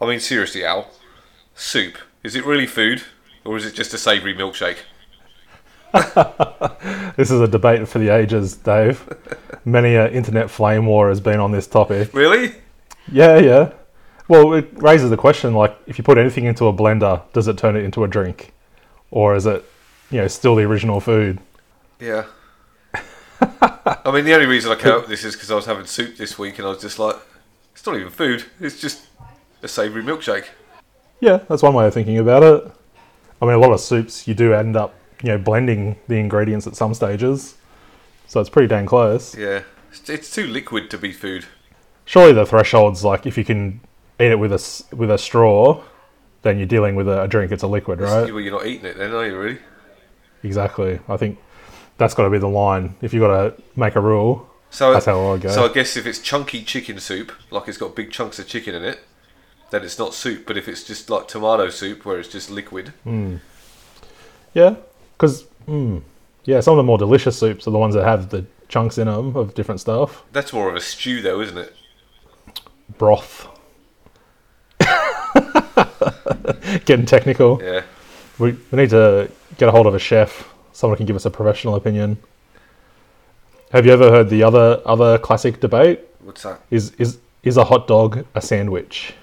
I mean, seriously, Al, soup is it really food or is it just a savoury milkshake? This is a debate for the ages, Dave. Many a internet flame war has been on this topic. Really? Yeah, yeah. Well, it raises the question: like, if you put anything into a blender, does it turn it into a drink, or is it, you know, still the original food? Yeah. I mean, the only reason I came up with this is because I was having soup this week and I was just like, it's not even food. It's just a savoury milkshake. Yeah, that's one way of thinking about it. I mean, a lot of soups you do end up, you know, blending the ingredients at some stages, so it's pretty dang close. Yeah. It's, too liquid to be food. Surely the threshold's like if you can eat it with a with a straw, then you're dealing with a, a drink. It's a liquid, right? Well, you're not eating it then, are you, really? Exactly. I think that's got to be the line. If you've got to make a rule, So, That's how I go. So I guess if it's chunky chicken soup, like it's got big chunks of chicken in it, then it's not soup. But if it's just like tomato soup, where it's just liquid, yeah, because mm, yeah, some of the more delicious soups are the ones that have the chunks in them of different stuff. that's more of a stew, though, isn't it? Broth. Getting technical. Yeah. We, we need to get a hold of a chef. Someone can give us a professional opinion. Have you ever heard the other other classic debate? What's that? Is is is a hot dog a sandwich?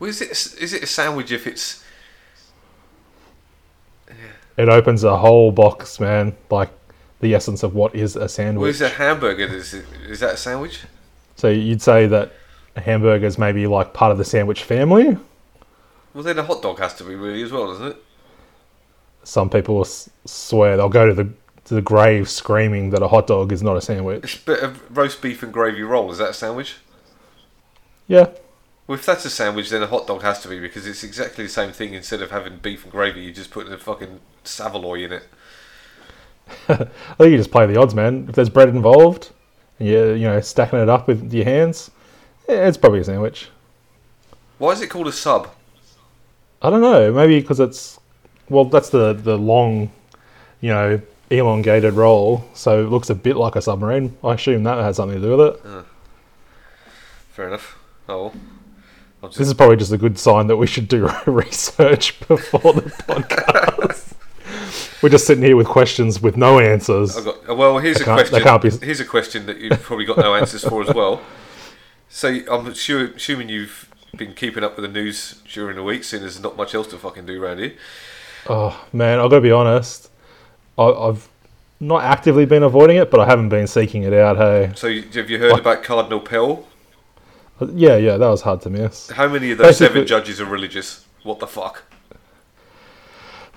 Well, is it is it a sandwich if it's It opens a whole box, man. Like the essence of what is a sandwich. well, is a hamburger? Is it, is that a sandwich? So you'd say that a hamburger is maybe like part of the sandwich family. Well, then a hot dog has to be really as well, doesn't it? Some people swear they'll go to the to the grave screaming that a hot dog is not a sandwich. It's a bit of roast beef and gravy roll. Is that a sandwich? Yeah, Well, if that's a sandwich, then a hot dog has to be because it's exactly the same thing. Instead of having beef and gravy, you just put a fucking saveloy in it. I think you just play the odds, man. If there's bread involved, and you're you know stacking it up with your hands, yeah, it's probably a sandwich. Why is it called a sub? I don't know. Maybe because it's well, that's the the long, you know, elongated roll, so it looks a bit like a submarine. I assume that has something to do with it. Ah. Fair enough. Oh, well. I'll This is probably just a good sign that we should do research before the podcast. We're just sitting here with questions with no answers. Got, well, here's a question. be- Here's a question that you've probably got no answers for as well. So I'm sure, assuming you've been keeping up with the news during the week, seeing there's not much else to fucking do around here. Oh man, I've got to be honest. I, I've not actively been avoiding it, but I haven't been seeking it out. Hey, So you, have you heard What? about Cardinal Pell? Yeah, yeah, that was hard to miss. How many of those seven judges are religious? What the fuck?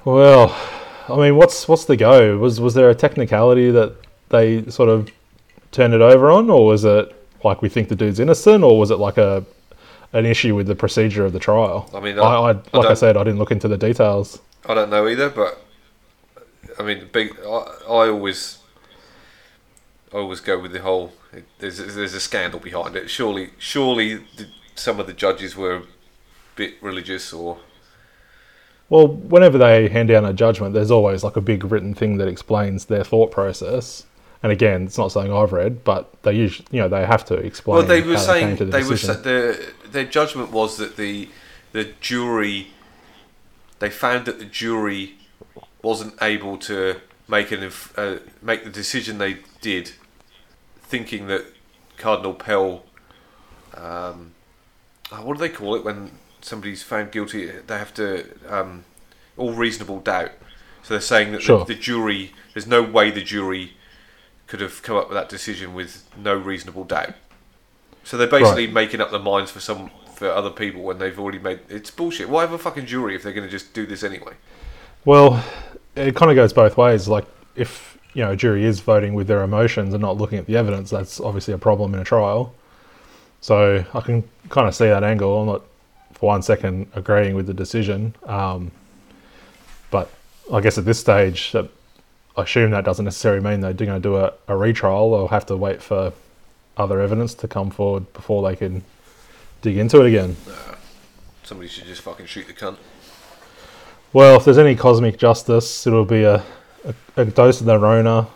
Well, I mean, what's what's the go? Was was there a technicality that they sort of turned it over on, or was it like we think the dude's innocent, or was it like a an issue with the procedure of the trial? I mean, I, I- I, I like I, don't- said, I didn't look into the details. I don't know either, but I mean, big. I, I always, I always go with the whole. There's there's a scandal behind it. Surely, surely, the, some of the judges were a bit religious, or Well, whenever they hand down a judgment, there's always like a big written thing that explains their thought process. And again, it's not something I've read, but they usually, you know, they have to explain. well, they were saying came to the they were their their judgment was that the the jury they found that the jury wasn't able to make an inf- uh, make the decision they did, thinking that Cardinal Pell, um, oh, what do they call it when somebody's found guilty? They have to um, all reasonable doubt. So they're saying that Sure. the, the jury, there's no way the jury could have come up with that decision with no reasonable doubt. So they're basically making up their minds for some for other people when they've already made it's bullshit. Why have a fucking jury if they're going to just do this anyway? Well, it kind of goes both ways. Like, if you know, a jury is voting with their emotions and not looking at the evidence, that's obviously a problem in a trial. So I can kind of see that angle. I'm not for one second agreeing with the decision, um, but I guess at this stage, that I assume that doesn't necessarily mean they're going to do a, a retrial. They'll have to wait for other evidence to come forward before they can dig into it again. Somebody should just fucking shoot the cunt. Well, if there's any cosmic justice, it'll be a, a, a dose of the Rona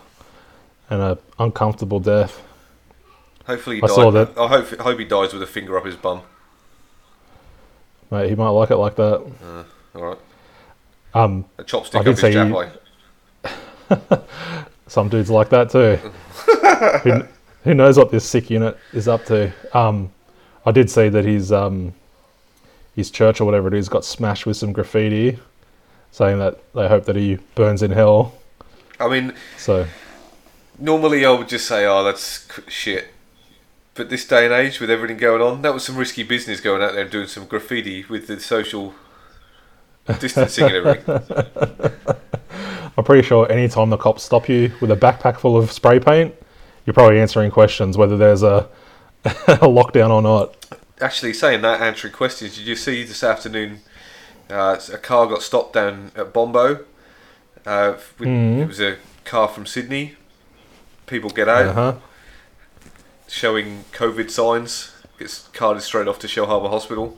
and a uncomfortable death. Hopefully he I died. saw that- I hope, hope he dies with a finger up his bum. Mate, he might like it like that. All right. Um, A chopstick I up his you- some dudes like that too. who, who knows what this sick unit is up to? Um, I did see that his um, his church or whatever it is got smashed with some graffiti, saying that they hope that he burns in hell. I mean, So normally I would just say, "Oh, that's shit." But this day and age, with everything going on, that was some risky business going out there and doing some graffiti with the social distancing and everything. I'm pretty sure anytime the cops stop you with a backpack full of spray paint, you're probably answering questions whether there's a, a lockdown or not. Actually, saying that, answering questions, did you see this afternoon? Uh, a car got stopped down at Bombo. Uh, with, Mhm. It was a car from Sydney. People get out, Uh huh. showing COVID signs. Gets carted straight off to Shellharbour Hospital.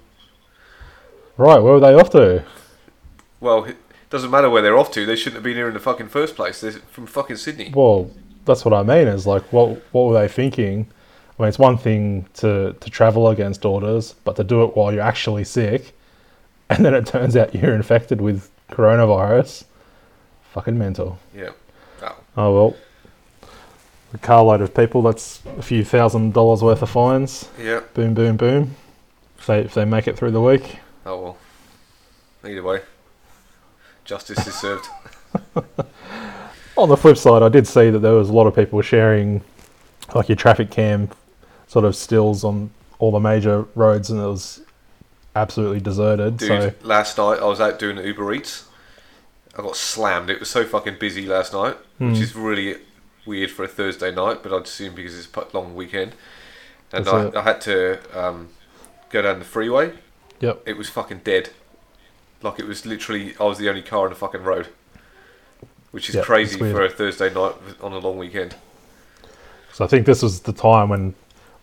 Right, where were they off to? Well, it doesn't matter where they're off to. They shouldn't have been here in the fucking first place. They're from fucking Sydney. Well, that's what I mean. Is like, what what were they thinking? I mean, it's one thing to to travel against orders, but to do it while you're actually sick, and then it turns out you're infected with coronavirus. Fucking mental. Yeah. Oh, Oh well. A carload of people. That's a few thousand dollars worth of fines. yeah. Boom, boom, boom. If they if they make it through the week. Oh well. Either way, justice is served. On the flip side, I did see that there was a lot of people sharing, like your traffic cam, sort of stills on all the major roads, and it was absolutely deserted. Dude, So last night I was out doing Uber Eats. I got slammed. It was so fucking busy last night, which Hmm. is really weird for a Thursday night, but I'd assume because it's a long weekend. And I. I had to um, go down the freeway. Yep. It was fucking dead. Like it was literally, I was the only car on the fucking road. Which is Yeah, crazy for a Thursday night on a long weekend. So I think this was the time when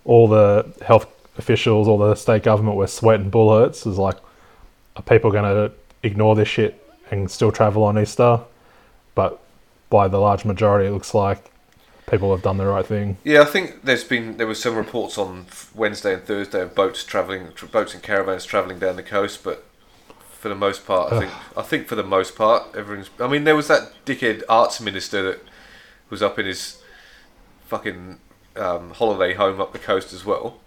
all the health officials, or the state government were sweating bullets. Is like, are people going to ignore this shit and still travel on Easter? But by the large majority, it looks like people have done the right thing. Yeah, I think there's been there were some reports on Wednesday and Thursday of boats traveling, tr- boats and caravans traveling down the coast, but for the most part, I think I think for the most part, everyone's. I mean, there was that dickhead arts minister that was up in his fucking um, holiday home up the coast as well,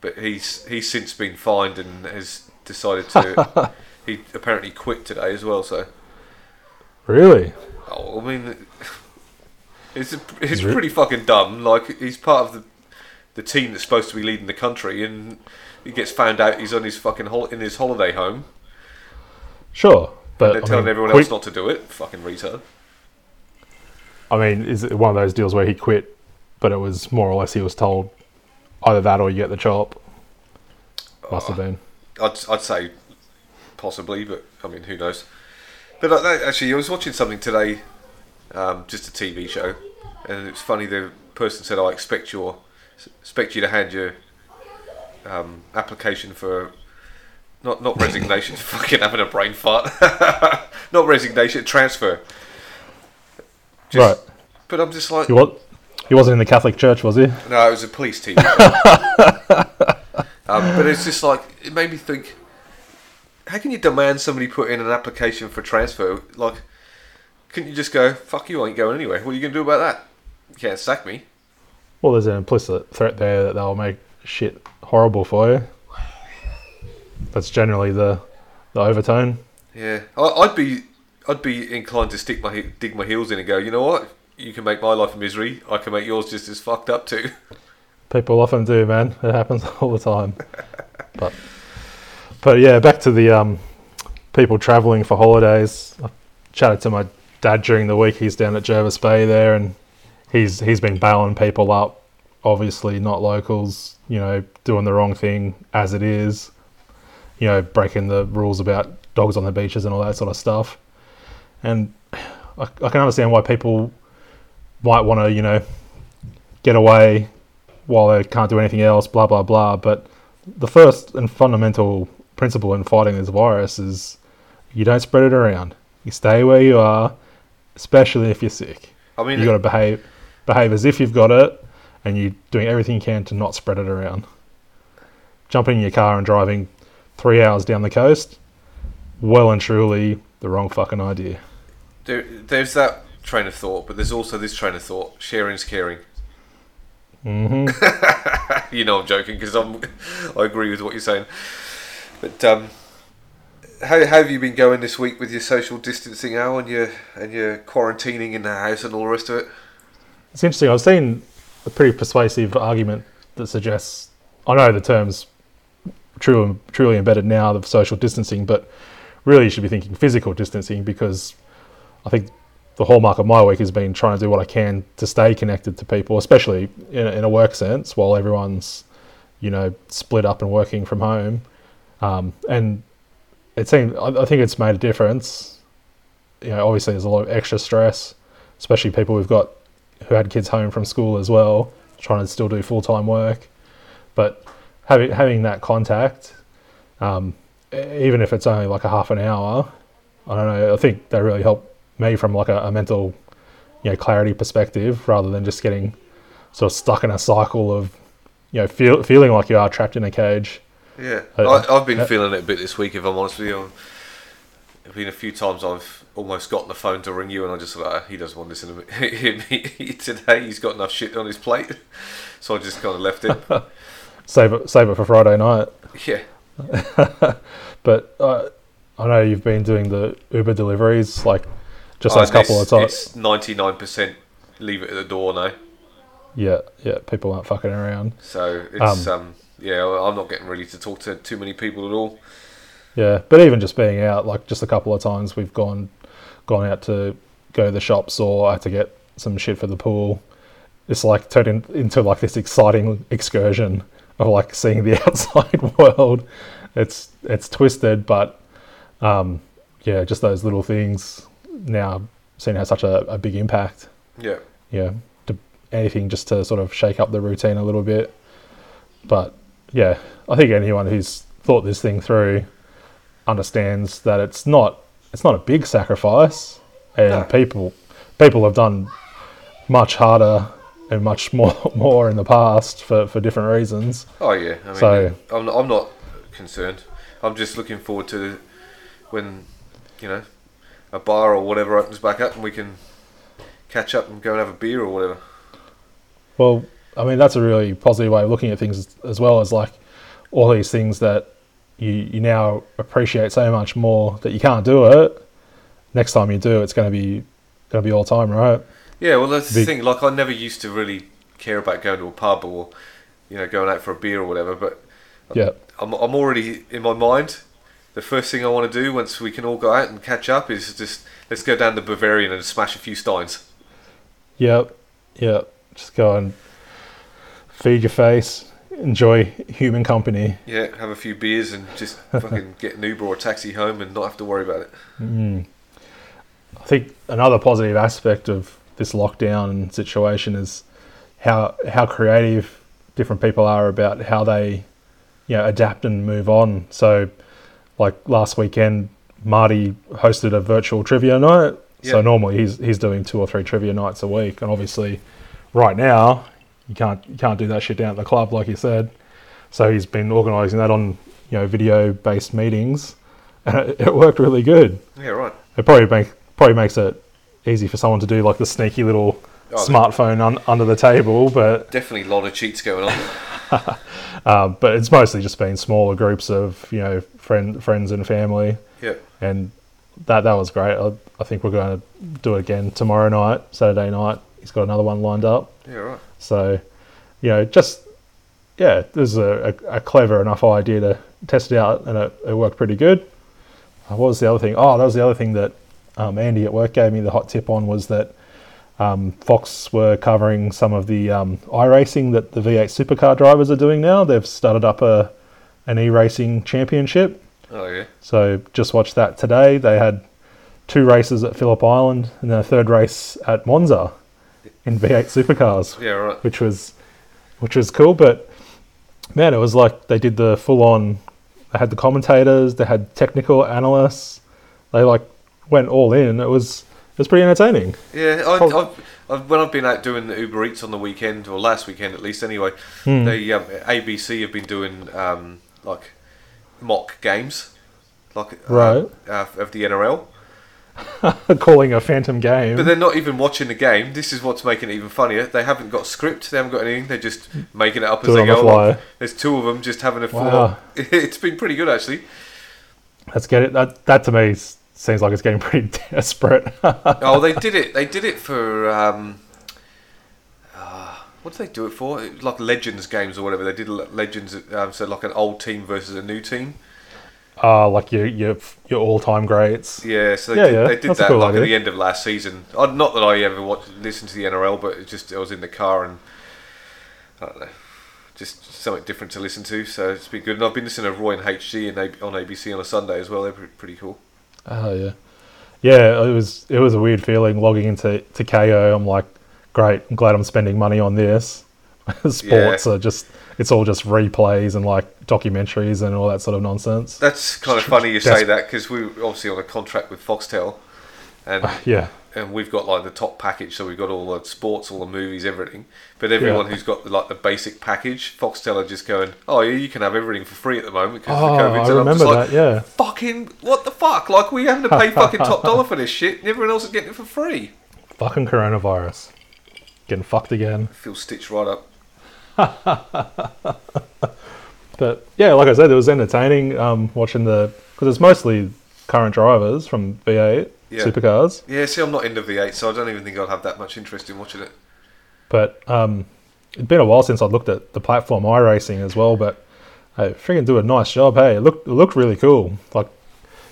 but he's he's since been fined and has decided to. he apparently quit today as well. So, Really? oh, I mean, it's a, it's re- pretty fucking dumb. Like he's part of the the team that's supposed to be leading the country, and he gets found out he's on his fucking hol- in his holiday home. Sure. But They're I telling mean, everyone quit- else not to do it. Fucking retard. I mean, is it one of those deals where he quit, but it was more or less he was told either that or you get the chop? Must have been. I'd I'd say possibly, but I mean, who knows? But actually, I was watching something today, um, just a TV show, and it's funny. The person said, "I expect your expect you to hand your um, application for." Not not resignation, fucking having a brain fart. not resignation, transfer. right. But I'm just like, He was. He wasn't in the Catholic Church, was he? No, it was a police show. um, but it's just like it made me think: How can you demand somebody put in an application for transfer? Like, couldn't you just go, "Fuck you, I ain't going anywhere"? What are you going to do about that? You can't sack me. Well, there's an implicit threat there that they'll make shit horrible for you. That's generally the the overtone. Yeah, I, I'd be, I'd be inclined to stick my dig my heels in and go. You know what? You can make my life a misery. I can make yours just as fucked up too. People often do, man. It happens all the time. but but yeah, back to the um, people travelling for holidays. I chatted to my dad during the week. He's down at Jervis Bay there, and he's he's been bailing people up. Obviously, not locals. You know, doing the wrong thing as it is. You know, breaking the rules about dogs on the beaches and all that sort of stuff. And I, I can understand why people might want to, you know, get away while they can't do anything else, blah blah blah. But the first and fundamental principle in fighting this virus is you don't spread it around. You stay where you are, especially if you're sick. I mean, You got to behave behave as if you've got it, and you're doing everything you can to not spread it around. Jumping in your car and driving three hours down the coast, well and truly the wrong fucking idea. There, there's that train of thought, but there's also this train of thought: sharing is caring. hmm you know I'm joking because I'm I agree with what you're saying. But um, how, how have you been going this week with your social distancing, Al, and your and your quarantining in the house and all the rest of it? It's interesting. I've seen a pretty persuasive argument that suggests I know the terms truly truly embedded now of social distancing, but really you should be thinking physical distancing because I think the hallmark of my week has been trying to do what I can to stay connected to people, especially in a, in a work sense, while everyone's you know split up and working from home. Um, and it seems I, think it's made a difference. You know, obviously there's a lot of extra stress, especially people who've got who had kids home from school as well, trying to still do full time work. But having having that contact, um, even if it's only like a half an hour, I don't know. I think that really helped me from like a, a mental, you know, clarity perspective, rather than just getting sort of stuck in a cycle of, you know, feel, feeling like you are trapped in a cage. Yeah, Uh, I, I've been uh, feeling it a bit this week. If I'm honest with you, There've been a few times I've almost gotten the phone to ring you, and I just thought, ah, he doesn't want this in to me today. He's got enough shit on his plate, so I just kind of left it. Save it, save it for Friday night. yeah, But uh, I know you've been doing the Uber deliveries, like just Oh, those couple of times. It's ninety nine percent leave it at the door now. Yeah, yeah. People aren't fucking around. So it's Um, um, yeah, I'm not getting ready to talk to too many people at all. Yeah, but even just being out, like just a couple of times we've gone gone out to go to the shops or I had to get some shit for the pool. It's like turned in, into like this exciting excursion of like seeing the outside world. It's it's twisted, but um, yeah, just those little things now seem to have such a, a big impact. Yeah, Yeah, to, anything just to sort of shake up the routine a little bit. But yeah, I think anyone who's thought this thing through understands that it's not it's not a big sacrifice, and No. people people have done much harder and much more more in the past for, for different reasons. Oh yeah, I mean, So- I'm not, I'm not concerned. I'm just looking forward to when you know a bar or whatever opens back up and we can catch up and go and have a beer or whatever. Well, I mean that's a really positive way of looking at things as well as like all these things that you you now appreciate so much more that you can't do it. Next time you do, it's going to be going to be all time, right? Yeah, well that's the thing. Like I never used to really care about going to a pub or you know going out for a beer or whatever. But Yeah, I'm I'm already in my mind. The first thing I want to do once we can all go out and catch up is just let's go down to Bavarian and smash a few steins. Yep, yep. Just go and feed your face, enjoy human company. Yeah, have a few beers and just fucking get an Uber or a taxi home and not have to worry about it. Mm. I think another positive aspect of this lockdown situation is how how creative different people are about how they you know adapt and move on. So like last weekend Marty hosted a virtual trivia night. So normally he's he's doing two or three trivia nights a week and obviously right now you can't you can't do that shit down at the club like you said. So he's been organising that on you know video based meetings and it, it worked really good Yeah, right. it probably make probably makes it easy for someone to do like the sneaky little Oh, smartphone un, under the table, but Definitely a lot of cheats going on. uh, but it's mostly just been smaller groups of you know friend friends and family, yeah. and that that was great. I, I think we're going to do it again tomorrow night, Saturday night. He's got another one lined up, Yeah, right. so you know just yeah, this is a, a, a clever enough idea to test it out, and it, it worked pretty good. Uh, what was the other thing? Oh, that was the other thing that um, Andy at work gave me the hot tip on was that um, Fox were covering some of the um, iRacing that the V8 supercar drivers are doing now. They've started up a an e-racing championship. Oh yeah. So just watch that today. They had two races at Phillip Island and then a third race at Monza in V8 supercars Yeah, right. which was which was cool. But man, it was like they did the full on. They had the commentators, they had technical analysts. They like went all in. It was was pretty entertaining. Yeah, I, I've, I've, when I've been out doing the Uber Eats on the weekend, or last weekend at least, anyway, Hmm. they um, ABC have been doing um, like mock games, like uh, Right. uh, of the NRL. calling a phantom game. But they're not even watching the game. This is what's making it even funnier. They haven't got script. They haven't got anything. They're just making it up as it they the go fly. along. There's two of them just having a full. Wow. It's been pretty good actually. Let's get it. That that to me s- seems like it's getting pretty desperate. oh, they did it. They did it for. Um, uh, what did they do it for? It like Legends games or whatever. They did Legends, um, so like an old team versus a new team. uh, like your your your all time greats. Yeah, so they Yeah, did, yeah, they did that cool like at the end of last season. Uh, not that I ever watched, listened to the NRL, but it just I was in the car and I don't know, just something different to listen to. So it's been good. And I've been listening to Roy and HG and on ABC on a Sunday as well. They're pretty cool. Oh yeah, yeah. It was it was a weird feeling logging into to Kayo. I'm like, great. I'm glad I'm spending money on this. Sports are just it's all just replays and like documentaries and all that sort of nonsense. That's kind of funny you say that because we're obviously on a contract with Foxtel, and Yeah, and we've got like the top package, so we've got all the sports, all the movies, everything. But everyone Yeah. who's got like the basic package, Foxtel are just going, "Oh yeah, you can have everything for free at the moment because Oh, of the COVID." I And I'm remember just like, that, yeah. Fucking what the fuck? Like we having to pay fucking top dollar for this shit, and everyone else is getting it for free. fucking coronavirus, getting fucked again. I feel stitched right up. But yeah, like I said, it was entertaining um, watching the because it's mostly current drivers from V8 Yeah. supercars. Yeah, see, I'm not into V8, so I don't even think I'd have that much interest in watching it. But um, it's been a while since I looked at the platform iRacing as well. But they freaking do a nice job. Hey, it looked it looked really cool. Like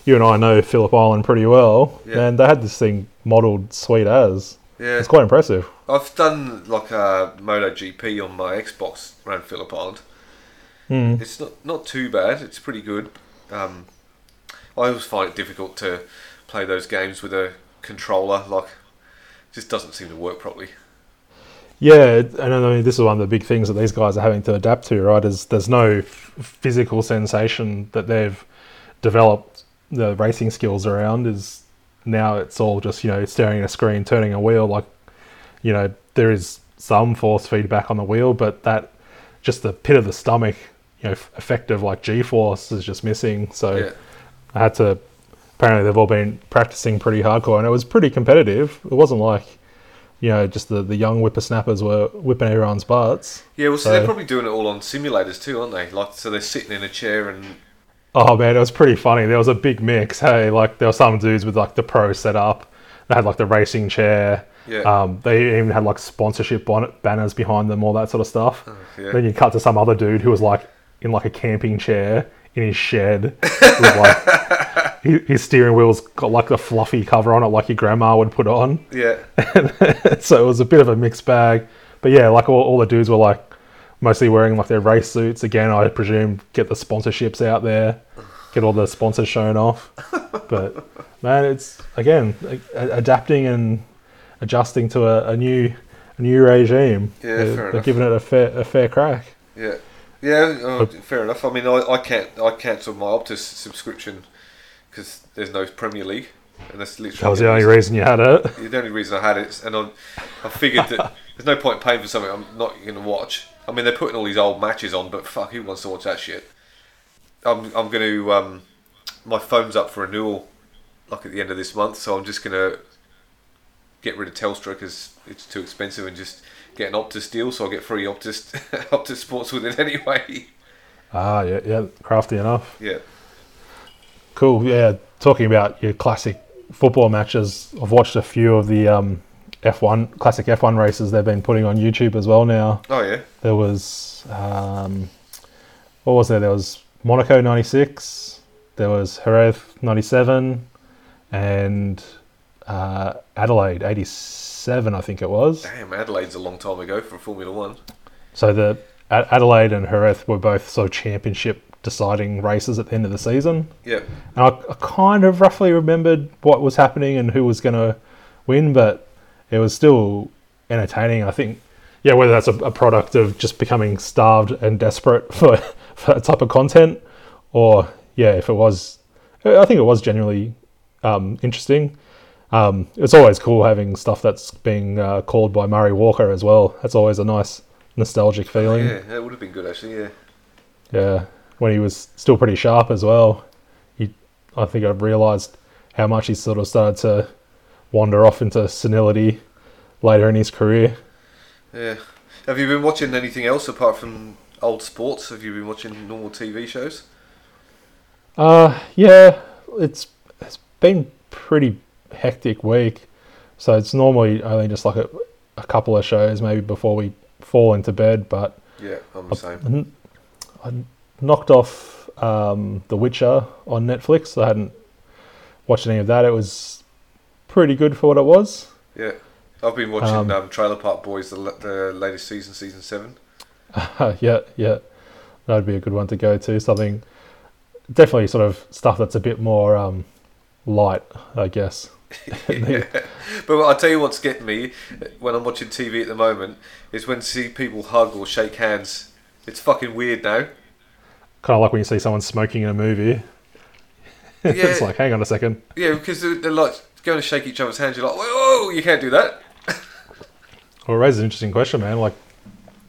you and I know Phillip Island pretty well, Yeah. and they had this thing modelled sweet as. Yeah, It's quite impressive. I've done like a MotoGP on my Xbox around Phillip Island. Mm. It's not not too bad. It's pretty good. Um, I always find it difficult to play those games with a controller. Like, just doesn't seem to work properly. Yeah, and I mean this is one of the big things that these guys are having to adapt to, right? Is there's no f- physical sensation that they've developed the racing skills around. Is now it's all just you know staring at a screen, turning a wheel. Like you know there is some force feedback on the wheel, but that just the pit of the stomach, you know, f- effective like G force is just missing. So Yeah, I had to. Apparently, they've all been practicing pretty hardcore, and it was pretty competitive. It wasn't like, you know, just the, the young whippersnappers were whipping everyone's butts. yeah. Well, so So- they're probably doing it all on simulators too, aren't they? Like, so they're sitting in a chair and Oh man, it was pretty funny. There was a big mix. Hey, like there were some dudes with like the pro setup. They had like the racing chair. yeah, Um, they even had like sponsorship bon- banners behind them, all that sort of stuff. yeah. Then you cut to some other dude who was like in like a camping chair in his shed with like his his steering wheel's got like the fluffy cover on it, like your grandma would put on. yeah. so it was a bit of a mixed bag. But yeah, like all, all the dudes were like mostly wearing like their race suits. Again, I presume get the sponsorships out there, get all the sponsors shown off. But man, it's again a- a- adapting and adjusting to a, a new a new regime. Yeah, they're, fair they're giving it a fair a fair crack. Yeah, yeah. Uh, fair enough. I mean, I, I can't. I cancelled my Optus subscription because there's no Premier League, and that's literally That was the only reason you had it. the only reason I had it. And I, I figured that there's no point paying for something I'm not going to watch. I mean, they're putting all these old matches on, but fuck, who wants to watch that shit? I'm I'm going to um, my phone's up for renewal, like at the end of this month, so I'm just going to get rid of Telstra because it's too expensive and just get an Optus deal, so I'll get free Optus Optus Sports with it anyway. Ah, yeah, yeah, crafty enough. yeah. Cool. Yeah, talking about your classic football matches, I've watched a few of the um, F1 classic F1 races they've been putting on YouTube as well now. Oh yeah. There was um, what was there? There was Monaco '96, there was Jerez '97, and uh, Adelaide '87, I think it was. Damn, Adelaide's a long time ago for Formula One. So the Adelaide and Jerez were both sort of championship deciding races at the end of the season. Yeah. And I, I kind of roughly remembered what was happening and who was going to win, but it was still entertaining. I think, yeah, whether that's a, a product of just becoming starved and desperate for, for that type of content, or yeah, if it was, I think it was genuinely um, interesting. Um, it's always cool having stuff that's being uh, called by Murray Walker as well. That's always a nice nostalgic feeling. Yeah, that would have been good actually. Yeah. Yeah, when he was still pretty sharp as well. He, I think I've realised how much he sort of started to wander off into senility later in his career. Yeah. Have you been watching anything else apart from old sports? Have you been watching normal TV shows? Uh, yeah, it's it's been pretty hectic week, so it's normally only just like a, a couple of shows maybe before we fall into bed. But Yeah, I'm the same. n- I knocked off um, The Witcher on Netflix. I hadn't watched any of that. It was pretty good for what it was. Yeah. I've been watching Um, um, Trailer Park Boys, the, the latest season, season seven. yeah, yeah, that'd be a good one to go to. Something definitely sort of stuff that's a bit more um, light, I guess. yeah. But I'll tell you what's getting me when I'm watching TV at the moment is when see people hug or shake hands. It's fucking weird now. Kind of like when you see someone smoking in a movie. it's like, hang on a second. Yeah, because they're, they're like going to shake each other's hands. You're like, whoa, you can't do that. Well, it raises an interesting question, man. Like,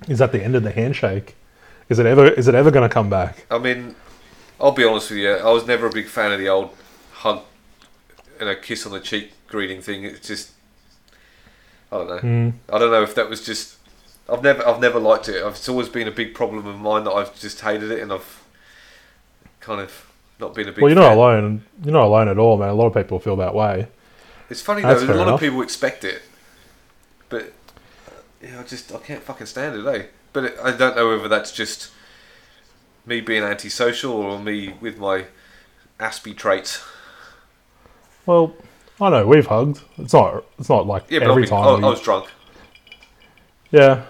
is that the end of the handshake? Is it ever? Is it ever going to come back? I mean, I'll be honest with you. I was never a big fan of the old hug and a kiss on the cheek greeting thing. It's just, I don't know. Mm. I don't know if that was just. I've never, I've never liked it. It's always been a big problem of mine that I've just hated it, and I've kind of not been a big. Well, you're not alone. You're not alone at all, man. A lot of people feel that way. It's funny That's though. A lot enough. of people expect it, but yeah, I just I can't fucking stand it, eh? But it, I don't know whether that's just me being antisocial or me with my Aspie traits. Well, I know we've hugged. It's not. It's not like Yeah, every time. I, we- I was drunk. Yeah.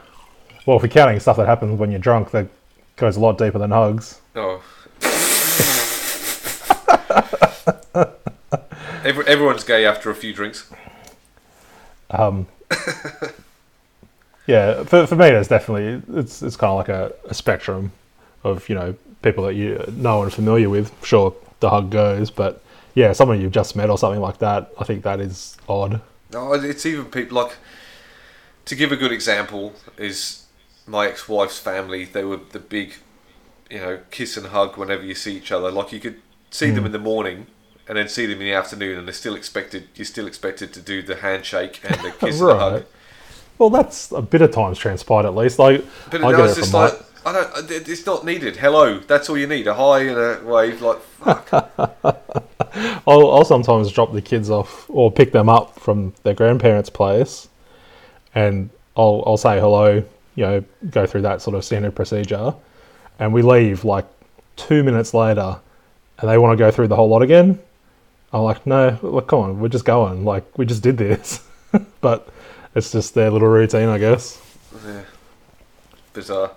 Well, if you're counting stuff that happens when you're drunk, that goes a lot deeper than hugs. Oh. Every, everyone's gay after a few drinks. Um, yeah, for, for me, it's definitely it's it's kind of like a, a spectrum of you know people that you know and familiar with. Sure, the hug goes, but yeah, someone you've just met or something like that, I think that is odd. No, it's even people like. To give a good example, is my ex-wife's family. They were the big, you know, kiss and hug whenever you see each other. Like you could see them hmm. in the morning, and then see them in the afternoon, and they're still expected. You're still expected to do the handshake and the kiss and the hug. Well, that's a bit of time's transpired at least. Like But I no, it's it just like my, I don't. Uh, it's not needed. Hello, that's all you need. A hi and a wave. Like fuck. I'll, I'll sometimes drop the kids off or pick them up from their grandparents' place, and I'll I'll say hello, you know, go through that sort of standard procedure, and we leave like two minutes later, and they want to go through the whole lot again. I'm like, no, look, come on, we're just going. Like we just did this, but it's just their little routine, I guess. yeah. Bizarre.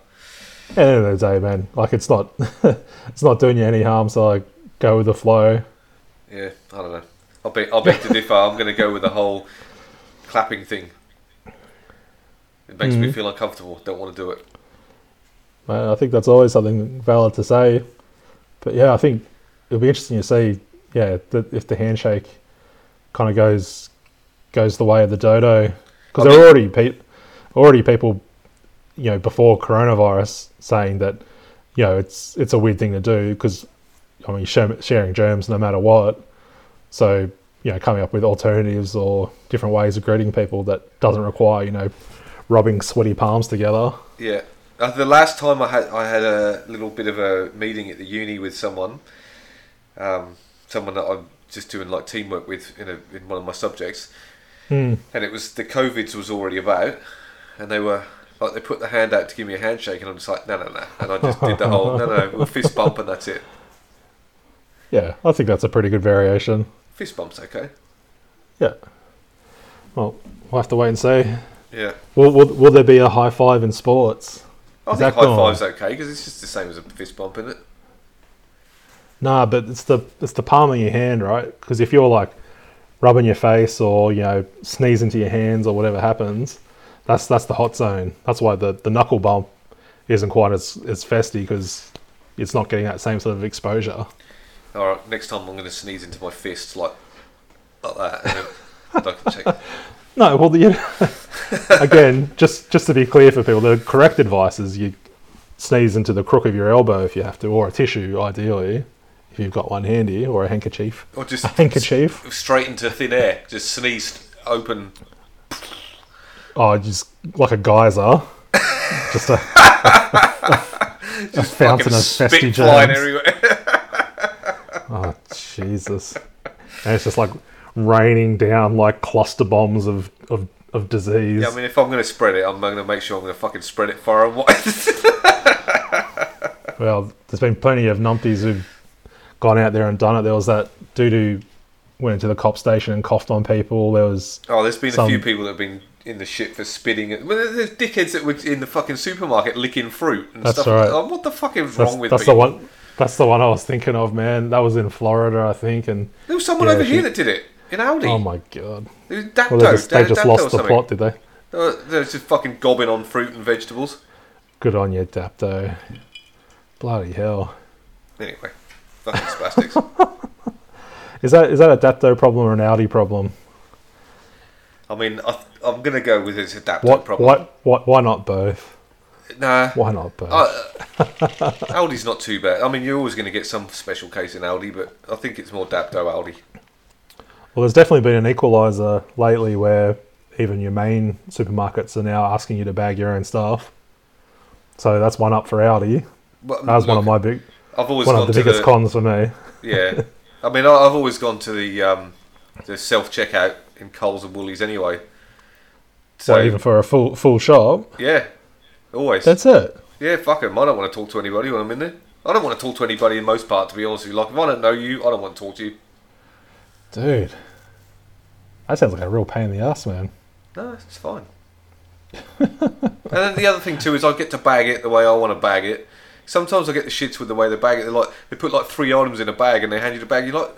At the end of the day, man, like it's not it's not doing you any harm, so like go with the flow. Yeah, I don't know. I'll be, I'll bet to differ. I'm going to go with the whole clapping thing. It makes me Mhm. feel uncomfortable. Don't want to do it. Man, I think that's always something valid to say. But yeah, I think it'll be interesting to see, yeah, that if the handshake kind of goes goes the way of the dodo, because there are already pe- already people, you know, before coronavirus saying that, you know, it's it's a weird thing to do because, I mean, sharing germs no matter what. So you know, coming up with alternatives or different ways of greeting people that doesn't require, you know, rubbing sweaty palms together. Yeah. Uh, the last time I had I had a little bit of a meeting at the uni with someone, um, someone that I'm just doing like teamwork with in a, in one of my subjects, Hmm. and it was the COVIDs was already about, and they were like they put the hand out to give me a handshake, and I'm just like no no no, and I just did the whole no no we'll fist bump and that's it. Yeah, I think that's a pretty good variation. Fist bump's okay. Yeah. Well, we'll have to wait and see. Yeah. Will, will, will there be a high five in sports? I Is think high gone? five's okay because it's just the same as a fist bump, isn't it? Nah, but it's the it's the palm of your hand, right? Because if you're like rubbing your face or you know sneeze into your hands or whatever happens, that's that's the hot zone. That's why the, the knuckle bump isn't quite as as festy because it's not getting that same sort of exposure. All right, next time I'm going to sneeze into my fist like like that, and then I can check. No, well, the, again, just just to be clear for people, the correct advice is you sneeze into the crook of your elbow if you have to, or a tissue, ideally, if you've got one handy, or a handkerchief. Or just A handkerchief. s- straight into thin air. Just sneezed open. Oh, just like a geyser. just a, a fountain of spit flying everywhere. Oh, Jesus. And it's just like raining down like cluster bombs of, of, of disease. yeah, I mean, if I'm going to spread it, I'm going to make sure I'm going to fucking spread it far and wide. Well, there's been plenty of numpties who've gone out there and done it. There was that dude who went into the cop station and coughed on people. There was oh, there's been Some- a few people that have been in the shit for spitting. At, well, there's dickheads that were in the fucking supermarket licking fruit and That's stuff. right. Oh, what the fuck is that's, wrong with that's the one. That's the one I was thinking of, man. That was in Florida, I think, and There was someone Yeah, over she- here that did it in Audi. oh my god! Dapto. Well, they just, they just Dapto lost the plot, did they? Uh, They're just fucking gobbing on fruit and vegetables. Good on you, Dapto. Bloody hell! Anyway, fucking spastics. Is that is that a Dapto problem or an Audi problem? I mean, I, I'm gonna go with it's a Dapto What problem. what what? Why not both? Nah, Why not both? uh, Audi's not too bad. I mean, you're always going to get some special case in Audi, but I think it's more Dapto Audi. Well, there's definitely been an equalizer lately where even your main supermarkets are now asking you to bag your own stuff. So that's one up for Audi. But That was one of my big, I've always one gone of the to biggest the cons for me. yeah. I mean, I've always gone to the um, the self checkout in Coles and Woolies anyway. So So even for a full full shop, yeah, always. that's it. Yeah, fuck 'em. I don't want to talk to anybody when I'm in there. I don't want to talk to anybody in most part, to be honest with you. Like, if I don't know you, I don't want to talk to you. Dude, that sounds like a real pain in the ass, man. No, it's fine. and then the other thing too is I get to bag it the way I want to bag it. Sometimes I get the shits with the way they bag it. They like they put like three items in a bag and they hand you the bag. You're like,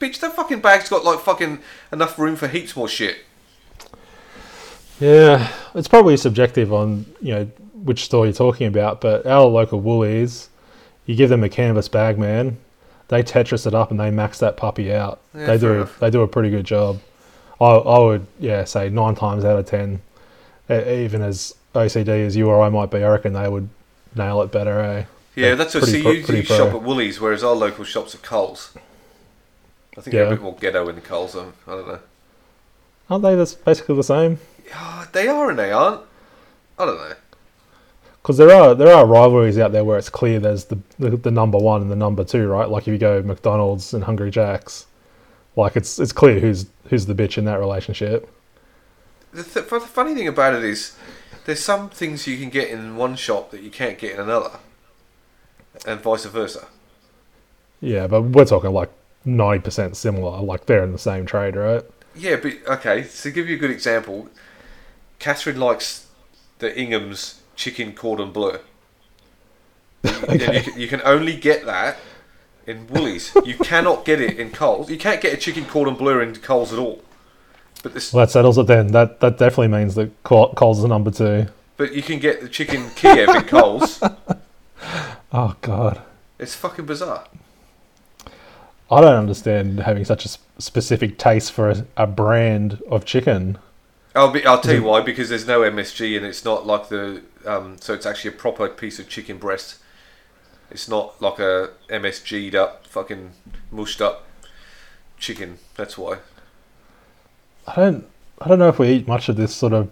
bitch, that fucking bag's got like fucking enough room for heaps more shit. Yeah, it's probably subjective on you know which store you're talking about, but our local Woolies, you give them a canvas bag, man, they Tetris it up and they max that puppy out. Yeah, they do enough. they do a pretty good job. I I would yeah say nine times out of ten, even as OCD as you or I might be, I reckon they would nail it better. Eh? Yeah, that's what. See, pro- you, you shop at Woolies, whereas our local shops are Coles. I think they're Yeah. a bit more ghetto in the Coles. um, I don't know. Aren't they this basically the same? Ah, they are and they aren't. I don't know. Because there are there are rivalries out there where it's clear there's the, the the number one and the number two, right? Like if you go McDonald's and Hungry Jack's, like it's it's clear who's who's the bitch in that relationship. The, th- the funny thing about it is, there's some things you can get in one shop that you can't get in another, and vice versa. Yeah, but we're talking like ninety percent similar. Like they're in the same trade, right? Yeah, but okay. To give you a good example, Catherine likes the Ingham's chicken cordon bleu. Okay. you, you can only get that in Woolies. You cannot get it in Coles. You can't get a chicken cordon bleu in Coles at all. But this, Well, that settles it then. That that definitely means that Coles is the number two. but you can get the chicken Kiev in Coles. Oh God, It's fucking bizarre. I don't understand having such a specific taste for a, a brand of chicken. I'll be. I'll tell you why. Because there's no MSG and it's not like the. Um, so it's actually a proper piece of chicken breast. It's not like a MSG'd up, fucking mushed up chicken. That's why. I don't I don't know if we eat much of this sort of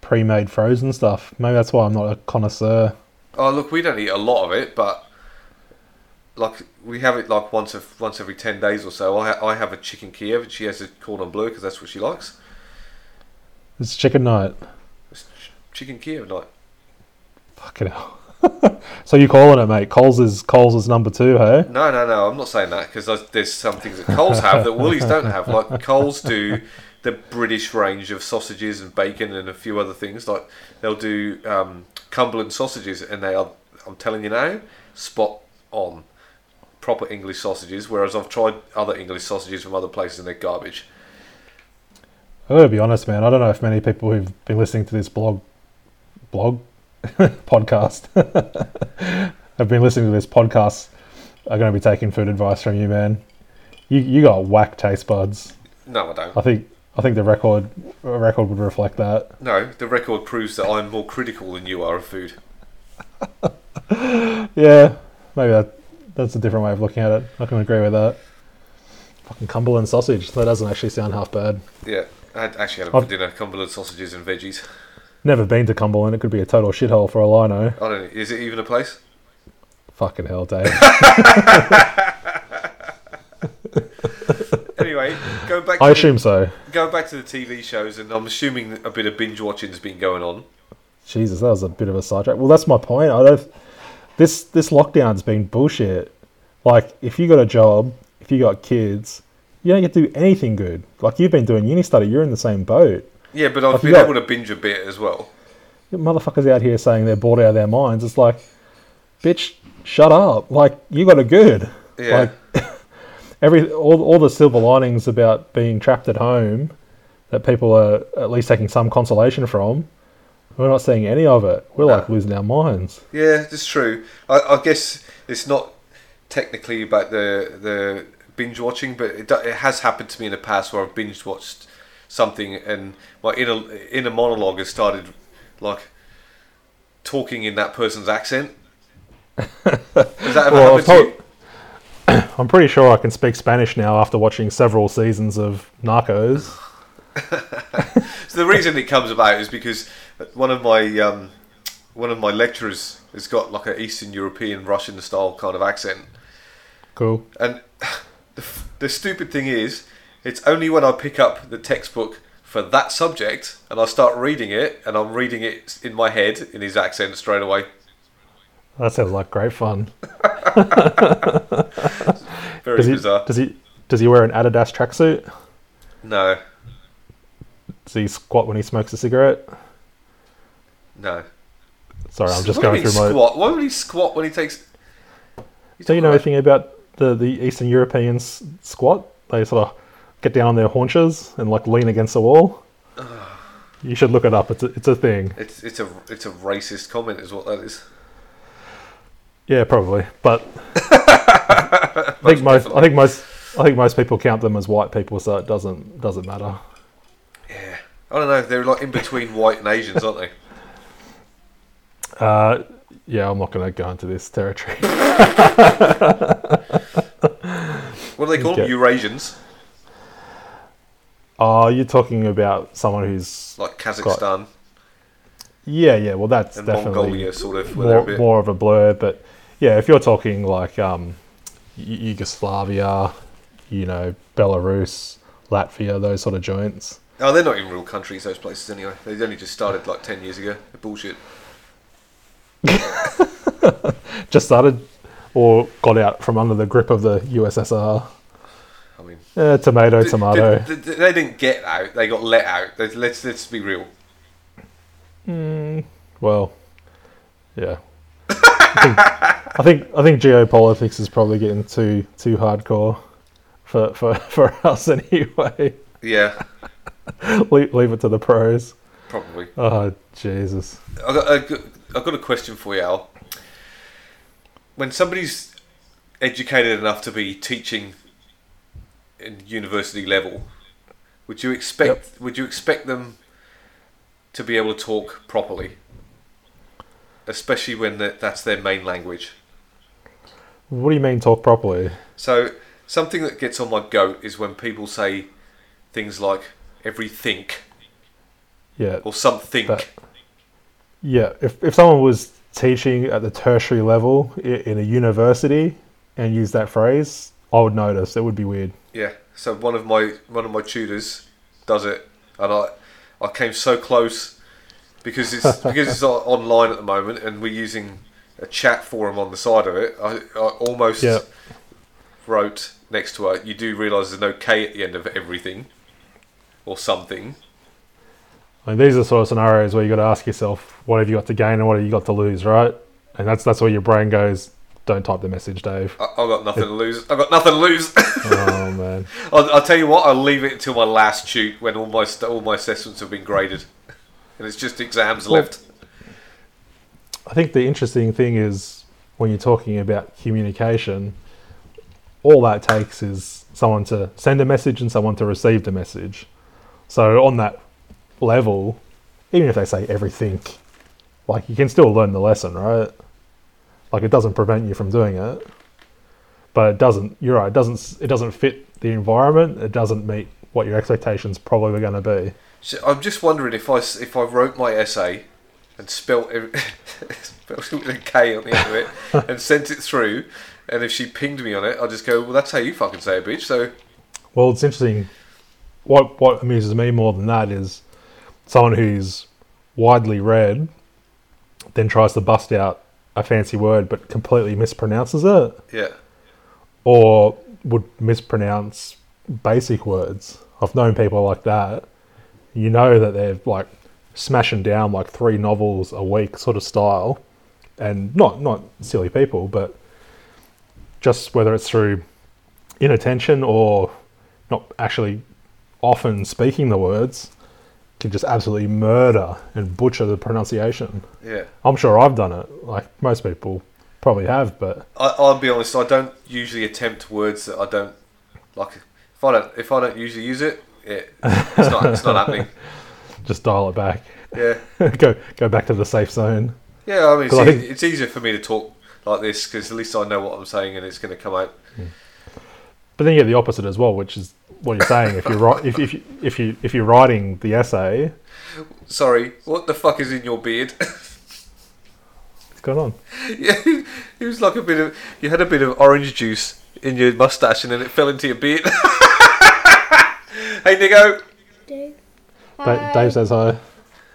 pre-made frozen stuff. Maybe that's why I'm not a connoisseur. Oh look, we don't eat a lot of it, but like we have it like once of once every ten days or so. I ha- I have a chicken Kiev and she has a cordon bleu because that's what she likes. It's chicken night. It's ch- chicken Kiev night. Fucking hell. so you're calling it, mate? Coles is Coles is number two, hey? No, no, no. I'm not saying that because there's some things that Coles have that Woolies don't have. Like Coles do the British range of sausages and bacon and a few other things. Like they'll do um, Cumberland sausages, and they are. I'm telling you now, spot on. Proper English sausages. Whereas I've tried other English sausages from other places and they're garbage. I gotta be honest, man. I don't know if many people who've been listening to this blog, blog, podcast, have been listening to this podcast are going to be taking food advice from you, man. You you got whack taste buds. No, I don't. I think I think the record record would reflect that. No, the record proves that I'm more critical than you are of food. Yeah, maybe that that's a different way of looking at it. I can agree with that. Fucking Cumberland sausage. That doesn't actually sound half bad. Yeah, I actually had them I've- for dinner: Cumberland sausages and veggies. Never been to Cumberland. It could be a total shithole for all I know. I don't. know, Is it even a place? Fucking hell, Dave. Anyway, going back. To I the- assume so. Going back to the TV shows, and I'm assuming a bit of binge watching has been going on. Jesus, that was a bit of a sidetrack. Well, that's my point. I don't. This this lockdown's been bullshit. Like, if you got a job, if you got kids, you don't get to do anything good. Like you've been doing uni study, you're in the same boat. Yeah, but I've you been able to binge a bit as well. Motherfuckers out here saying they're bored out of their minds. It's like, bitch, shut up. Like you got a good. Yeah. Like every all all the silver linings about being trapped at home that people are at least taking some consolation from. We're not seeing any of it. We're like losing our minds. Yeah, that's true. I, I guess it's not technically about the the binge watching, but it, it has happened to me in the past where I've binge watched something and my inner inner monologue has started like talking in that person's accent. Has that ever Well, happened to you? I'm pretty sure I can speak Spanish now after watching several seasons of Narcos. So the reason it comes about is because one of my um, one of my lecturers has got like an Eastern European Russian style kind of accent, Cool. and the, f- the stupid thing is, it's only when I pick up the textbook for that subject and I start reading it, and I'm reading it in my head in his accent straight away. That sounds like great fun. Very Does he, bizarre. does he does he wear an Adidas tracksuit? No, Does he squat when he smokes a cigarette? no. Sorry, I'm just What going through my. squat. Why would he squat when he takes? Do you know anything about the, the Eastern Europeans squat? They sort of get down on their haunches and like lean against the wall. You should look it up. It's a, it's a thing. It's it's a it's a racist comment, is what that is. Yeah, probably. But I think most I think most I think most people count them as white people, so it doesn't doesn't matter. Yeah, I don't know. They're like in between white and Asians, aren't they? Uh, yeah, I'm not going to go into this territory. What do they call them? Okay. Eurasians, Oh, you're talking about someone who's like Kazakhstan yeah, yeah. Well, that's and definitely Mongolia, sort of. Where they're a more, more of a blur. But yeah, if you're talking like um, Yugoslavia, you know, Belarus, Latvia, those sort of joints. Oh, they're not even real countries. Those places anyway. They only just started like ten years ago. They're bullshit. Just started or got out from under the grip of the USSR. I mean, Eh, tomato, tomato. th- th- they didn't get out. They got let out. Let's let's, let's be real. Mm, well, yeah. I think, I think geopolitics is probably getting too too hardcore for for, for us anyway. Yeah, leave, leave it to the pros. probably. Oh Jesus! I got, I got, I've got a question for you, Al. When somebody's educated enough to be teaching in university level, would you expect would you expect them to be able to talk properly, especially when that that's their main language? What do you mean talk properly? So something that gets on my goat is when people say things like everything Yeah, or something. That- yeah. If if someone was teaching at the tertiary level in a university and used that phrase, I would notice. It would be weird. Yeah. So one of my one of my tutors does it, and I I came so close because it's because it's online at the moment, and we're using a chat forum on the side of it. I, I almost Yeah. wrote next to it. You do realise there's no K at the end of everything, or something. I mean, these are sort of scenarios where you got to ask yourself, what have you got to gain and what have you got to lose, right? And that's that's where your brain goes. Don't type the message, Dave. I, I've got nothing to lose. I've got nothing to lose. oh man. I'll, I'll tell you what. I'll leave it until my last shoot when all my all my assessments have been graded, and it's just exams Well- left. I think the interesting thing is when you're talking about communication, all that takes is someone to send a message and someone to receive the message. So on that level, even if they say everything, like you can still learn the lesson, right? Like it doesn't prevent you from doing it, but it doesn't. You're right. It doesn't. It doesn't fit the environment. It doesn't meet what your expectations probably were going to be. So I'm just wondering if I if I wrote my essay and spelt every, spelt it with a K on the end of it and sent it through, and if she pinged me on it, I'd just go, well, that's how you fucking say it, bitch. So Well, it's interesting. What what amuses me more than that is someone who's widely read, then tries to bust out a fancy word but completely mispronounces it, yeah, or would mispronounce basic words. I've known people like that. You know that they're like smashing down like three novels a week sort of style, and not not silly people, but just whether it's through inattention or not actually often speaking the words, can just absolutely murder and butcher the pronunciation. yeah. I'm sure I've done it, like most people probably have, but I, I'll be honest. I don't usually attempt words that I don't like. If I don't if I don't usually use it, it it's not it's not happening. just dial it back. Yeah, go go back to the safe zone. yeah. I mean, it's, I think- it's easier for me to talk like this because at least I know what I'm saying and it's going to come out. But then you get the opposite as well, which is what you're saying. If you're if if you, if you if you're writing the essay, Sorry, what the fuck is in your beard? what's going on? yeah, it was like a bit of you had a bit of orange juice in your mustache and then it fell into your beard. Hey, Nico, Dave. Hi. Dave says hi.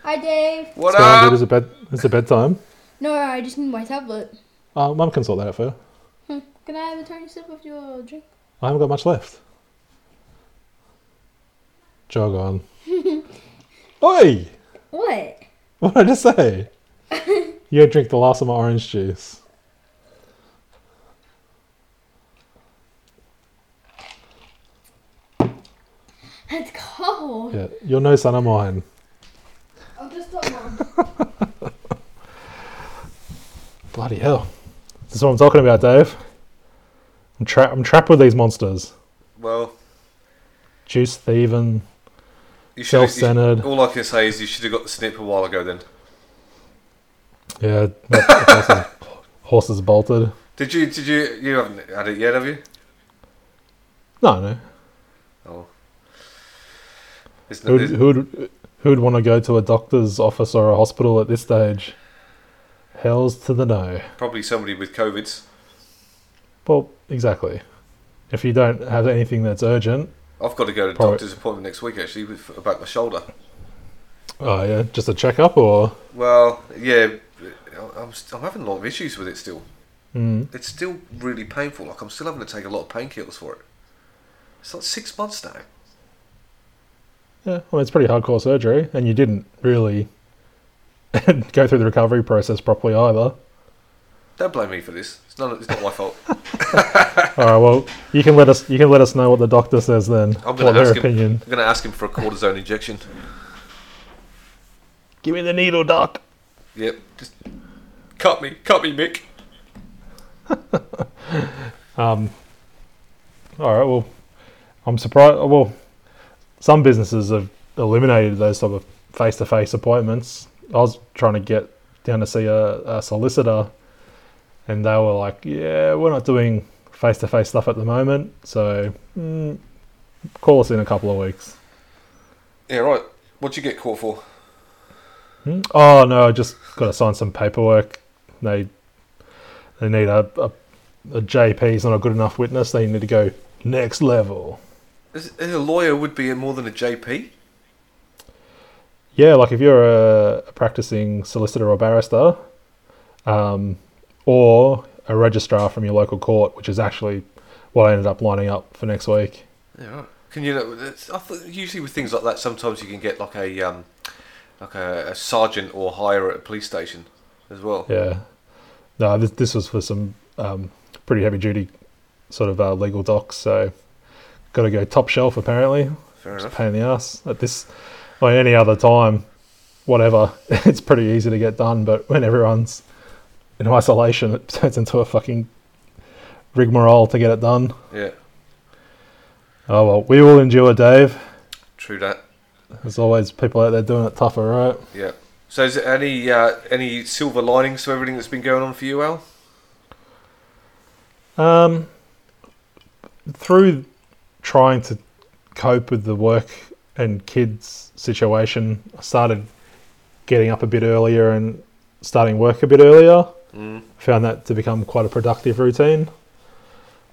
Hi, Dave. what What's going on, dude? up? Is it bed? Is it bedtime? No, I just need my tablet. Uh, Mum can sort that out for you. Hmm. Can I have a tiny sip of your drink? I haven't got much left. Jog on. Oi! What? What did I just say? you drink the last of my orange juice. It's cold. Yeah, you're no son of mine. I'll just stop mom. Bloody hell. This is what I'm talking about, Dave. I'm, tra- I'm trapped with these monsters. Well, Juice thieving. you. Self-centered. All I can say is you should have got the snip a while ago. Then Yeah, that, horses, horses bolted. did you? Did you? You haven't had it yet, have you? No, no. Isn't Who'd, who'd, who'd want to go to a doctor's office or a hospital at this stage? Hells to the no. probably somebody with COVID's. Well, exactly. If you don't have anything that's urgent, I've got to go to a Probably- doctor's appointment next week actually with, about my shoulder. oh yeah, just a checkup or Well, yeah, I'm, I'm having a lot of issues with it still. mm, It's still really painful. Like I'm still having to take a lot of painkillers for it. It's like six months now. Yeah, well, it's pretty hardcore surgery, and you didn't really go through the recovery process properly either. Don't blame me for this. It's not. It's not my fault. All right, well, you can let us you can let us know what the doctor says then. I'm going to their ask him. opinion. I'm going to ask him for a cortisone injection. Give me the needle, doc. Yep. Just cut me. Cut me, Mick. Um, all right. Well, I'm surprised. Well, some businesses have eliminated those sort of face-to-face appointments. I was trying to get down to see a, a solicitor, and they were like, "Yeah, we're not doing face-to-face stuff at the moment, so mm, call us in a couple of weeks." Yeah, right. What'd you get caught for? Hmm? Oh no, I just got to sign some paperwork. They they need a, a a JP is not a good enough witness. They need to go next level. A lawyer would be more than a JP. Yeah, like if you're a, a practicing solicitor or barrister, um, or a registrar from your local court, which is actually what I ended up lining up for next week. Yeah, right. Can you I thought usually with things like that, sometimes you can get like a um, like a, a sergeant or higher at a police station as well. Yeah, no, this this was for some um, pretty heavy duty sort of uh, legal docs, so got to go top shelf apparently. Fair It's a enough. pain in the ass at this. Like any other time, whatever, it's pretty easy to get done. But when everyone's in isolation, it turns into a fucking rigmarole to get it done. Yeah, Oh well, we will endure, Dave. true that. There's always people out there doing it tougher, right? Yeah. So is there any uh, any silver linings to everything that's been going on for you, Al? Um, through trying to cope with the work and kids situation, I started getting up a bit earlier and starting work a bit earlier. Mm. Found that to become quite a productive routine.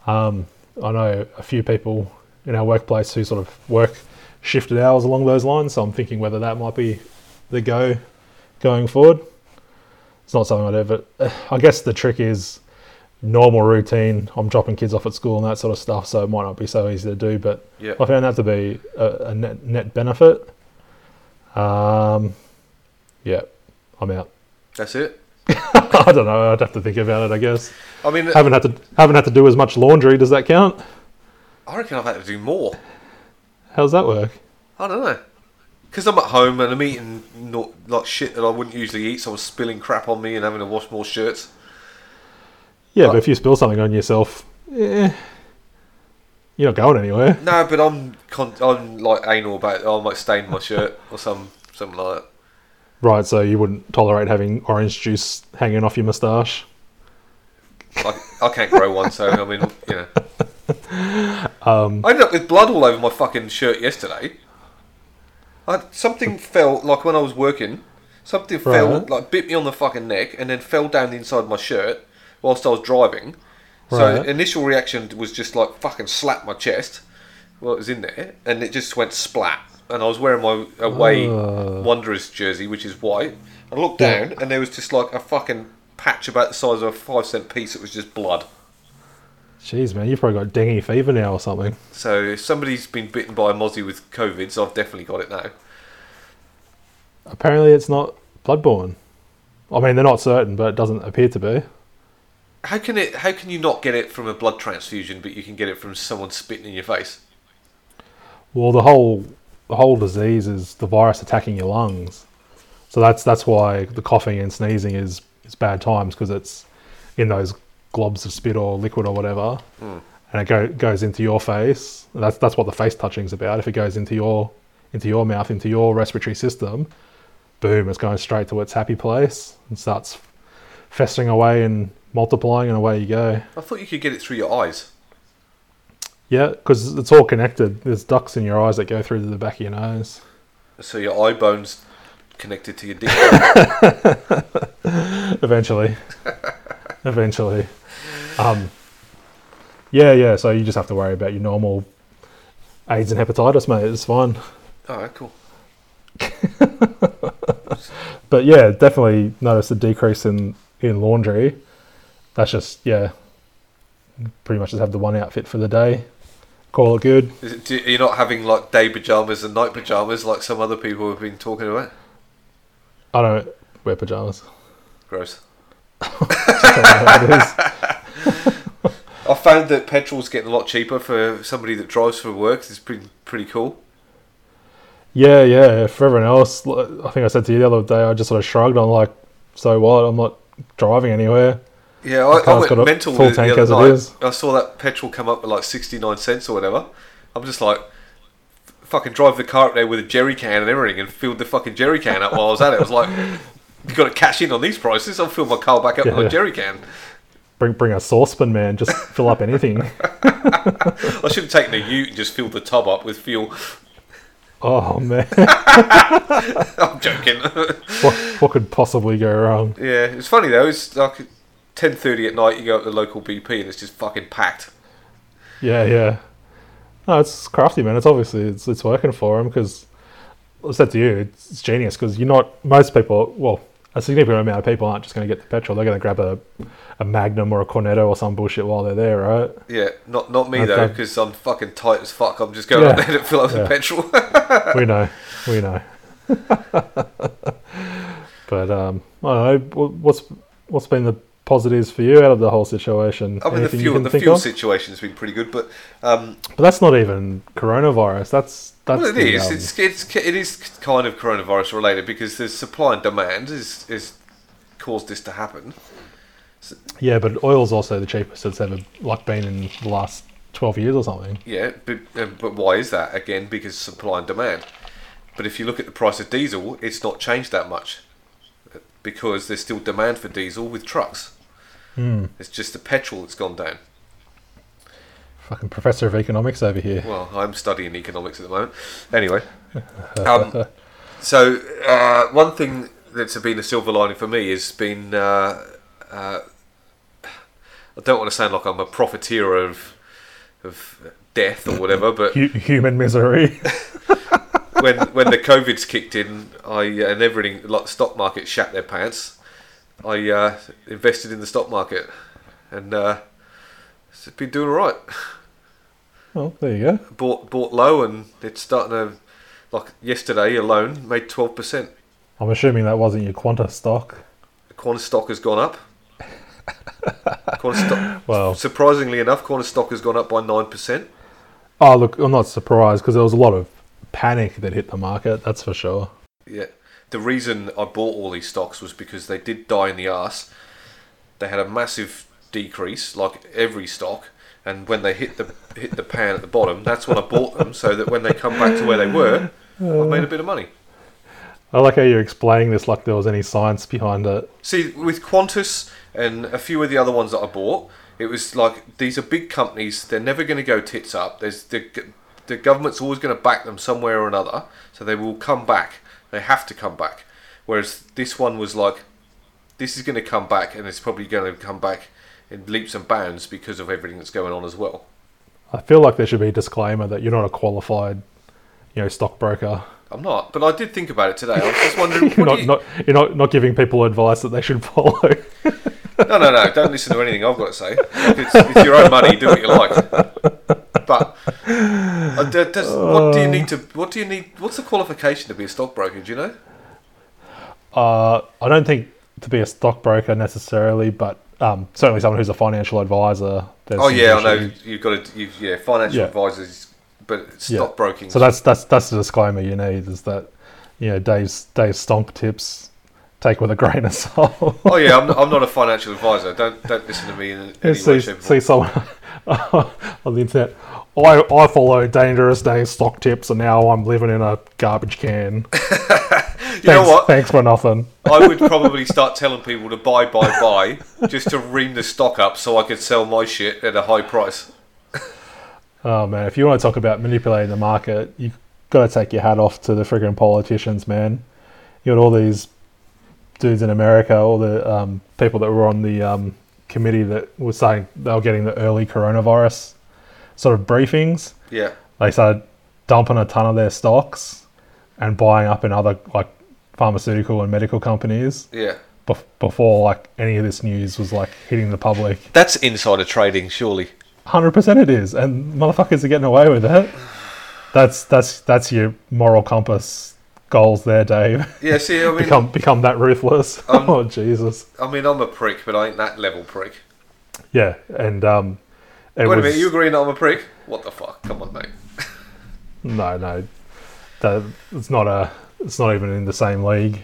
Um, I know a few people in our workplace who sort of work shifted hours along those lines, so I'm thinking whether that might be the go going forward. It's not something I'd ever. I guess the trick is normal routine. I'm dropping kids off at school and that sort of stuff, so it might not be so easy to do. But Yeah. I found that to be a, a net, net benefit. Um, yeah, I'm out. That's it. I don't know. I'd have to think about it. I guess I mean, haven't had to haven't had to do as much laundry. Does that count? I reckon I've had to do more. How's that work? I don't know. Because I'm at home and I'm eating not, like shit that I wouldn't usually eat, so I'm spilling crap on me and having to wash more shirts. Yeah, but if you spill something on yourself, eh, you're not going anywhere. No, but I'm con- I'm like anal about it. I might stain my shirt or some something like that. Right, so you wouldn't tolerate having orange juice hanging off your moustache. I, I can't grow one, so I mean, you know. Um, I ended up with blood all over my fucking shirt yesterday. I, something fell, like when I was working, something fell, Right. like bit me on the fucking neck and then fell down the inside of my shirt whilst I was driving. So initial reaction was just like fucking slap my chest Well, it was in there and it just went splat. And I was wearing my away Uh. Wanderers jersey, which is white. I looked Yeah. down and there was just like a fucking patch about the size of a five cent piece that was just blood. Jeez, man, you've probably got dengue fever now or something. So if somebody's been bitten by a mozzie with COVID, so I've definitely got it now. Apparently, it's not bloodborne. I mean, they're not certain, but it doesn't appear to be. How can it? How can you not get it from a blood transfusion, but you can get it from someone spitting in your face? Well, the whole the whole disease is the virus attacking your lungs, so that's that's why the coughing and sneezing is is bad times because it's in those globs of spit or liquid or whatever, Hmm. and it go, goes into your face. That's that's what the face touching's about. If it goes into your into your mouth, into your respiratory system, boom, it's going straight to its happy place and starts festering away and multiplying, and away you go. I thought you could get it through your eyes. Yeah, because it's all connected. There's ducts in your eyes that go through to the back of your nose. So your eye bone's connected to your dick. Eventually, eventually. Um, yeah, yeah. So you just have to worry about your normal AIDS and hepatitis, mate. It's fine. oh, cool. But yeah, definitely notice a decrease in in laundry. That's just yeah. Pretty much just have the one outfit for the day. Call it good. Is it, do, you're not having like day pajamas and night pajamas like some other people have been talking about. I don't wear pajamas. Gross. Don't know how it is. I found that petrol's getting a lot cheaper for somebody that drives for work. It's pretty pretty cool. Yeah, yeah. For everyone else, I think I said to you the other day, I just sort of shrugged. I'm like, so what? I'm not driving anywhere. Yeah, I, I went mental full the, the tank other as it night. is. I saw that petrol come up at like 69 cents or whatever. I'm just like, fucking drive the car up there with a jerry can and everything and filled the fucking jerry can up while I was at it. I was like, you got to cash in on these prices. I'll fill my car back up with Yeah. a jerry can. Bring bring a saucepan, man. Just fill up anything. I should have taken a ute and just filled the tub up with fuel. Oh man, I'm joking. what what could possibly go wrong? yeah, it's funny though. It's like 10:30 at night. You go up to the local BP and it's just fucking packed. Yeah, yeah. No, it's crafty, man. It's obviously it's it's working for him because I said to you, it's, it's genius because you're not most people. Well, a significant amount of people aren't just going to get the petrol. They're going to grab a a Magnum or a Cornetto or some bullshit while they're there, right? Yeah, not not me though, because I'm fucking tight as fuck. I'm just going up Yeah. there to fill up the petrol. we know, we know. but um, I don't know. What's what's been the positives for you out of the whole situation? I mean, the Anything you fuel the fuel situation has been pretty good, but um, But that's not even coronavirus. That's that's well, it the, is. um, It's, it's it is kind of coronavirus related because the supply and demand is is caused this to happen. yeah, but oil's also the cheapest it's ever like been in the last twelve years or something. Yeah, but uh, but why is that again? Because supply and demand. But if you look at the price of diesel, it's not changed that much because there's still demand for diesel with trucks. Hmm. It's just the petrol that's gone down. Fucking professor of economics over here. Well, I'm studying economics at the moment. Anyway, um, so uh, one thing that's been a silver lining for me has been uh, uh, I don't want to sound like I'm a profiteer of of death or whatever, but human misery. when when the COVID's kicked in, I and everything like the stock market shat their pants. I uh, invested in the stock market, and uh, it's been doing all right. well, there you go. Bought bought low, and it's starting to like yesterday alone made twelve percent. I'm assuming that wasn't your Qantas stock. Qantas stock has gone up. Qantas stock, Well, surprisingly enough, Qantas stock has gone up by nine percent. oh look, I'm not surprised because there was a lot of panic that hit the market. That's for sure. Yeah. The reason I bought all these stocks was because they did die in the ass. They had a massive decrease, like every stock, and when they hit the hit the pan at the bottom, that's when I bought them, so that when they come back to where they were, I made a bit of money. I like how you're explaining this like there was any science behind it. See, with Qantas and a few of the other ones that I bought, it was like these are big companies. They're never going to go tits up. There's the the government's always going to back them somewhere or another, so they will come back. They have to come back. Whereas this one was like, this is going to come back, and it's probably going to come back in leaps and bounds because of everything that's going on as well. I feel like there should be a disclaimer that you're not a qualified, you know, stockbroker. I'm not, but I did think about it today. I was just wondering. You're not, you, not you're not, not giving people advice that they should follow. No, no, no! Don't listen to anything I've got to say. It's, it's your own money. Do what you like. But uh, does, what do you need to? What do you need? What's the qualification to be a stockbroker? Do you know? Uh, I don't think to be a stockbroker necessarily, but um, certainly someone who's a financial advisor. Oh yeah, I know. You've got to. You've, yeah, financial Yeah. advisors, but Yeah. stockbroking. So that's that's that's the disclaimer you need is that you know Dave's Dave's stomp tips take with a grain of salt. Oh yeah, I'm not, I'm not a financial advisor. Don't don't listen to me in any way, see, see someone on the internet. I, I follow dangerous Dave stock tips, and now I'm living in a garbage can. You know what? Thanks for nothing. I would probably start telling people to buy, buy, buy, just to ream the stock up so I could sell my shit at a high price. Oh man, if you want to talk about manipulating the market, you've got to take your hat off to the friggin' politicians, man. You got all these dudes in America, all the um, people that were on the um, committee that were saying they were getting the early coronavirus sort of briefings. Yeah. They started dumping a ton of their stocks and buying up in other like pharmaceutical and medical companies Yeah. bef- before like any of this news was like hitting the public. That's insider trading, surely. Hundred percent, it is, and motherfuckers are getting away with it. That's that's that's your moral compass goals there, Dave. Yeah, see, I mean, become become that ruthless. Um, oh Jesus, I mean, I'm a prick, but I ain't that level prick. yeah, and um, it Wait a minute, you agreeing that I'm a prick? What the fuck? Come on, mate. no, no, that it's not a, it's not even in the same league.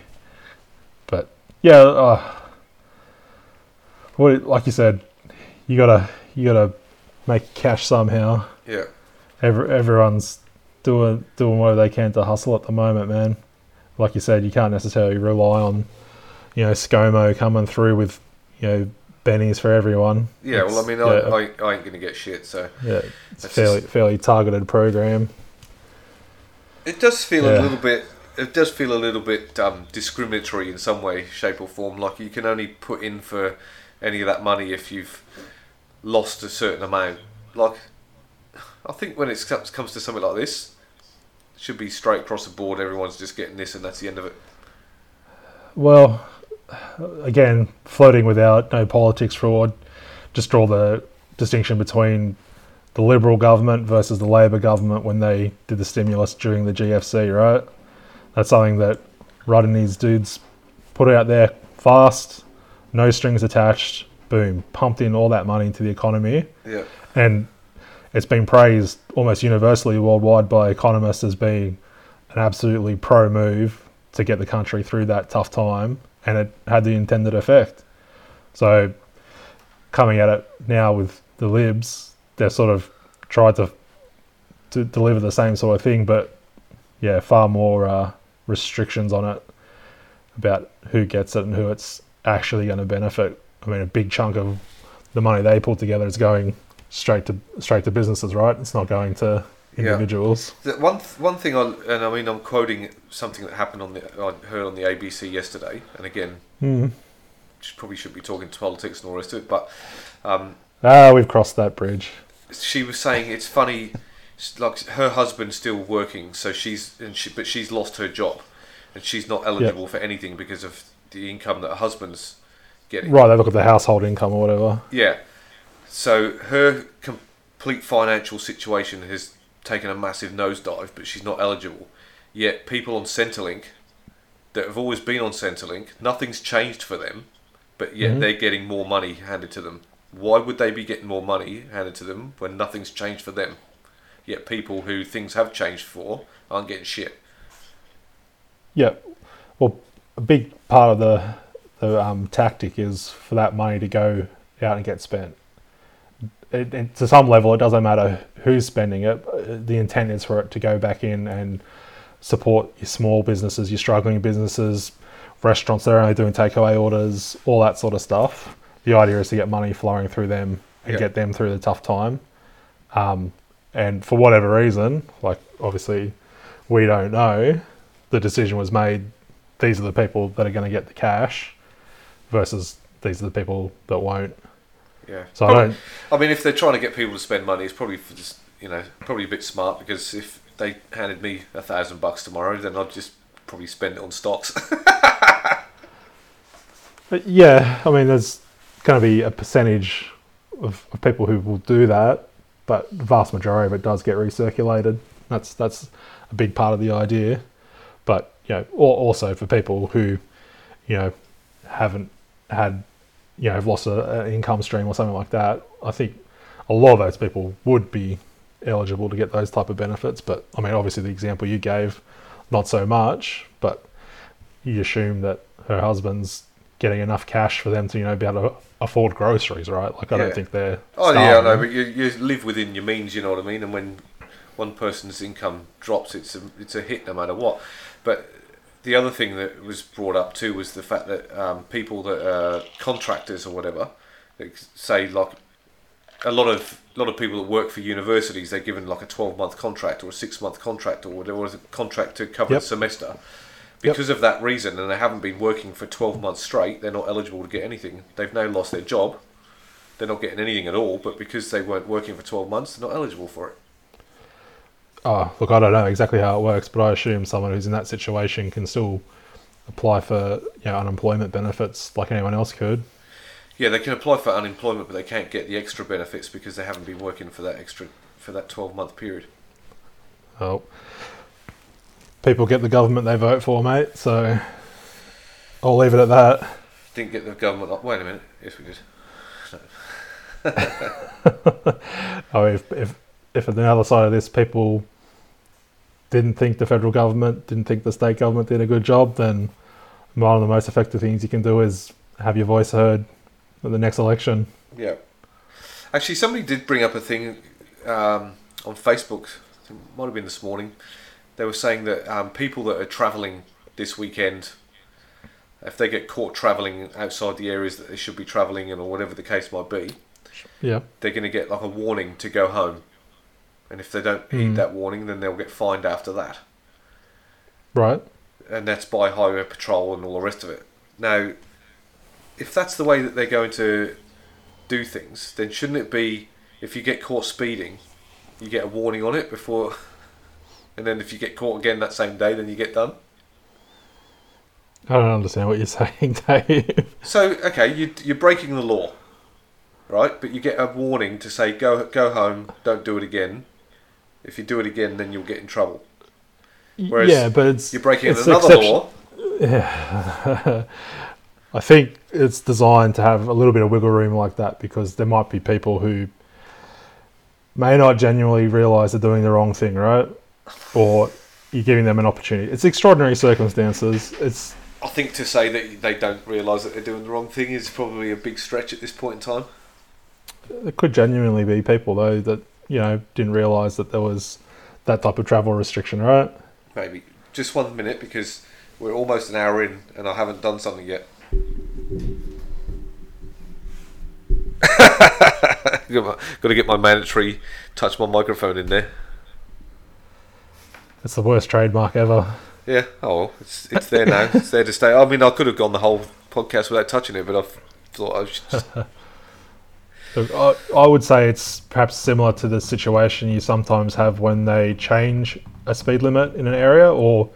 But yeah, uh, what like you said, you gotta you gotta make cash somehow. Yeah. Every, everyone's doing doing whatever they can to hustle at the moment, man. Like you said, you can't necessarily rely on, you know, ScoMo coming through with, you know, bennies for everyone. Yeah, well, I It's- mean, yeah, I, I, I ain't going to get shit, so. yeah, it's a fairly just- fairly targeted program. It does feel Yeah. a little bit. It does feel a little bit um, discriminatory in some way, shape, or form. Like you can only put in for any of that money if you've lost a certain amount. Like, I think when it comes to something like this, it should be straight across the board. Everyone's just getting this, and that's the end of it. Well, again, floating without no politics fraud. Just draw the distinction between the Liberal government versus the Labor government when they did the stimulus during the GFC, right? That's something that Rudd and these dudes put out there fast, no strings attached, boom, pumped in all that money into the economy. Yeah, And it's been praised almost universally worldwide by economists as being an absolutely pro move to get the country through that tough time, and it had the intended effect. So, coming at it now with the libs, they've sort of tried to to deliver the same sort of thing, but yeah, far more uh, restrictions on it about who gets it and who it's actually going to benefit. I mean, a big chunk of the money they pull together is going straight to straight to businesses, right? It's not going to individuals. The one th- one thing I and I mean I'm quoting something that happened on the I heard on the ABC yesterday, and again, Mm. just probably should be talking to politics and all the rest of it, but um, Ah, we've crossed that bridge. she was saying it's funny, like her husband's still working, so she's and she but she's lost her job, and she's not eligible for anything because of the income that her husband's getting. Right, they look at the household income or whatever. Yeah. So her complete financial situation has taken a massive nosedive, but she's not eligible. Yet people on Centrelink that have always been on Centrelink, nothing's changed for them, but yet Mhm. they're getting more money handed to them. Why would they be getting more money handed to them when nothing's changed for them? Yet people who things have changed for aren't getting shit. Yeah. Well, a big part of the the um, tactic is for that money to go out and get spent. It, it, to some level, it doesn't matter who's spending it. The intent is for it to go back in and support your small businesses, your struggling businesses, restaurants that are only doing takeaway orders, all that sort of stuff. The idea is to get money flowing through them and Yeah. get them through the tough time. Um, and for whatever reason, like obviously we don't know, the decision was made. These are the people that are going to get the cash, versus these are the people that won't. Yeah. So I don't. I mean, if they're trying to get people to spend money, it's probably for just you know probably a bit smart because if they handed me a thousand bucks tomorrow, then I'd just probably spend it on stocks. Uh, yeah, I mean, there's going to be a percentage of, of people who will do that, but the vast majority of it does get recirculated. That's that's a big part of the idea. But you know, al- also for people who, you know, haven't had, you know, have lost a- an income stream or something like that, I think a lot of those people would be eligible to get those type of benefits. But I mean, obviously, the example you gave, not so much. But you assume that her husband's getting enough cash for them to you know be able to afford groceries, right? Like I Yeah. don't think they're. oh yeah, I know, but you, you live within your means. You know what I mean? And when one person's income drops, it's a it's a hit no matter what. But the other thing that was brought up too was the fact that um, people that are contractors or whatever, say like a lot of a lot of people that work for universities, they're given like a twelve month contract or a six month contract or whatever, a contract to cover Yep. the semester. Yep. Because of that reason, and they haven't been working for twelve months straight, they're not eligible to get anything. They've now lost their job. They're not getting anything at all, but because they weren't working for twelve months, they're not eligible for it. Oh, look, I don't know exactly how it works, but I assume someone who's in that situation can still apply for you know unemployment benefits like anyone else could. Yeah, they can apply for unemployment, but they can't get the extra benefits because they haven't been working for that extra for that twelve month period. Oh, people get the government they vote for, mate. So I'll leave it at that. Didn't get the government. Wait a minute. Yes, we did. Oh, if if if on the other side of this, people didn't think the federal government, didn't think the state government did a good job, then one of the most effective things you can do is have your voice heard at the next election. Yeah. Actually, somebody did bring up a thing um, on Facebook. It might have been this morning. They were saying that um, people that are travelling this weekend, if they get caught travelling outside the areas that they should be travelling in, or whatever the case might be, Yeah. they're going to get like a warning to go home. And if they don't heed Mm. that warning, then they'll get fined after that. Right. and that's by highway patrol and all the rest of it. Now, if that's the way that they're going to do things, then shouldn't it be if you get caught speeding, you get a warning on it before, and then if you get caught again that same day, then you get done? I don't understand what you're saying, Dave. So, okay, you, you're breaking the law, right? But you get a warning to say go go home, don't do it again. If you do it again, then you'll get in trouble. Whereas yeah, but it's You're breaking it's another exception- law. I think it's designed to have a little bit of wiggle room like that because there might be people who may not genuinely realize they're doing the wrong thing, right? Or you're giving them an opportunity. It's extraordinary circumstances. It's I think to say that they don't realise that they're doing the wrong thing is probably a big stretch at this point in time. there could genuinely be people though that you know didn't realize that there was that type of travel restriction, right? maybe just one minute because we're almost an hour in and I haven't done something yet. Got to get my mandatory touch my microphone in there. It's the worst trademark ever. Yeah. Oh, well, it's it's there now. it's there to stay. I mean, I could have gone the whole podcast without touching it, but I thought I should just. Look, I, I would say it's perhaps similar to the situation you sometimes have when they change a speed limit in an area or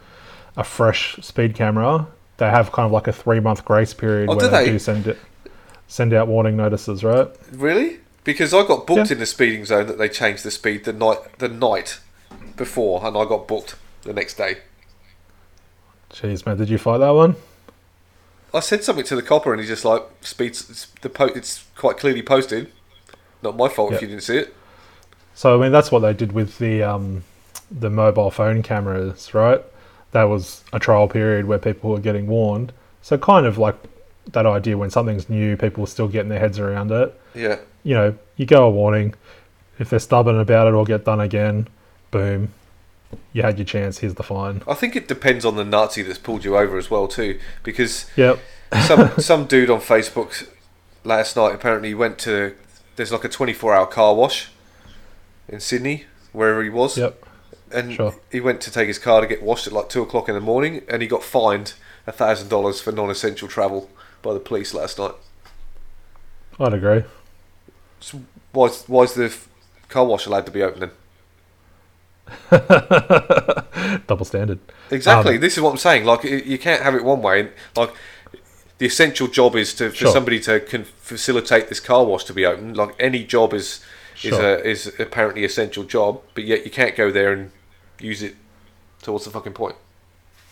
a fresh speed camera. They have kind of like a three month grace period Oh, where do they, they? do send it, send out warning notices, right? Really? Because I got booked Yeah. in the speeding zone that they changed the speed the night the night before, and I got booked the next day. Jeez, man, did you fight that one? I said something to the copper, and he's just like, "Speeds it's the po- It's quite clearly posted. Not my fault if you didn't see it." So I mean, that's what they did with the um, the mobile phone cameras, right? That was a trial period where people were getting warned. So kind of like that idea when something's new, people are still getting their heads around it. Yeah, You know, you go a warning. If they're stubborn about it or get done again, boom, you had your chance. Here's the fine. I think it depends on the Nazi that's pulled you over as well too, because Yep. some some dude on Facebook last night apparently went to there's like a 24 hour car wash in Sydney wherever he was. Yep. and Sure. he went to take his car to get washed at like two o'clock in the morning, and he got fined a thousand dollars for non-essential travel by the police last night. I'd agree. So why's why's the car wash allowed to be open then? Double standard. Exactly. Um, this is what I'm saying. Like you can't have it one way. Like the essential job is to for Sure. somebody to can facilitate this car wash to be open. Like any job is is a is apparently essential job, but yet you can't go there and use it. So what's the fucking point?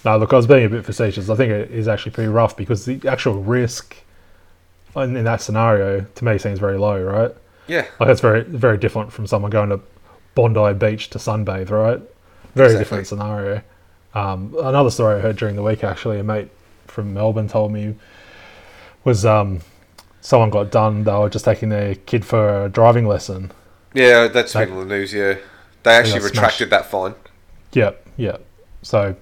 No, look, I was being a bit facetious. I think it is actually pretty rough because the actual risk in, in that scenario to me seems very low, right? Yeah. Like that's very very different from someone going to Bondi Beach to sunbathe, right? Very Exactly. different scenario. Um, another story I heard during the week, actually, a mate from Melbourne told me was um, someone got done. They were just taking their kid for a driving lesson. Yeah, that's They- been on the news. Yeah, they actually got retracted that fine. Yep, yep. So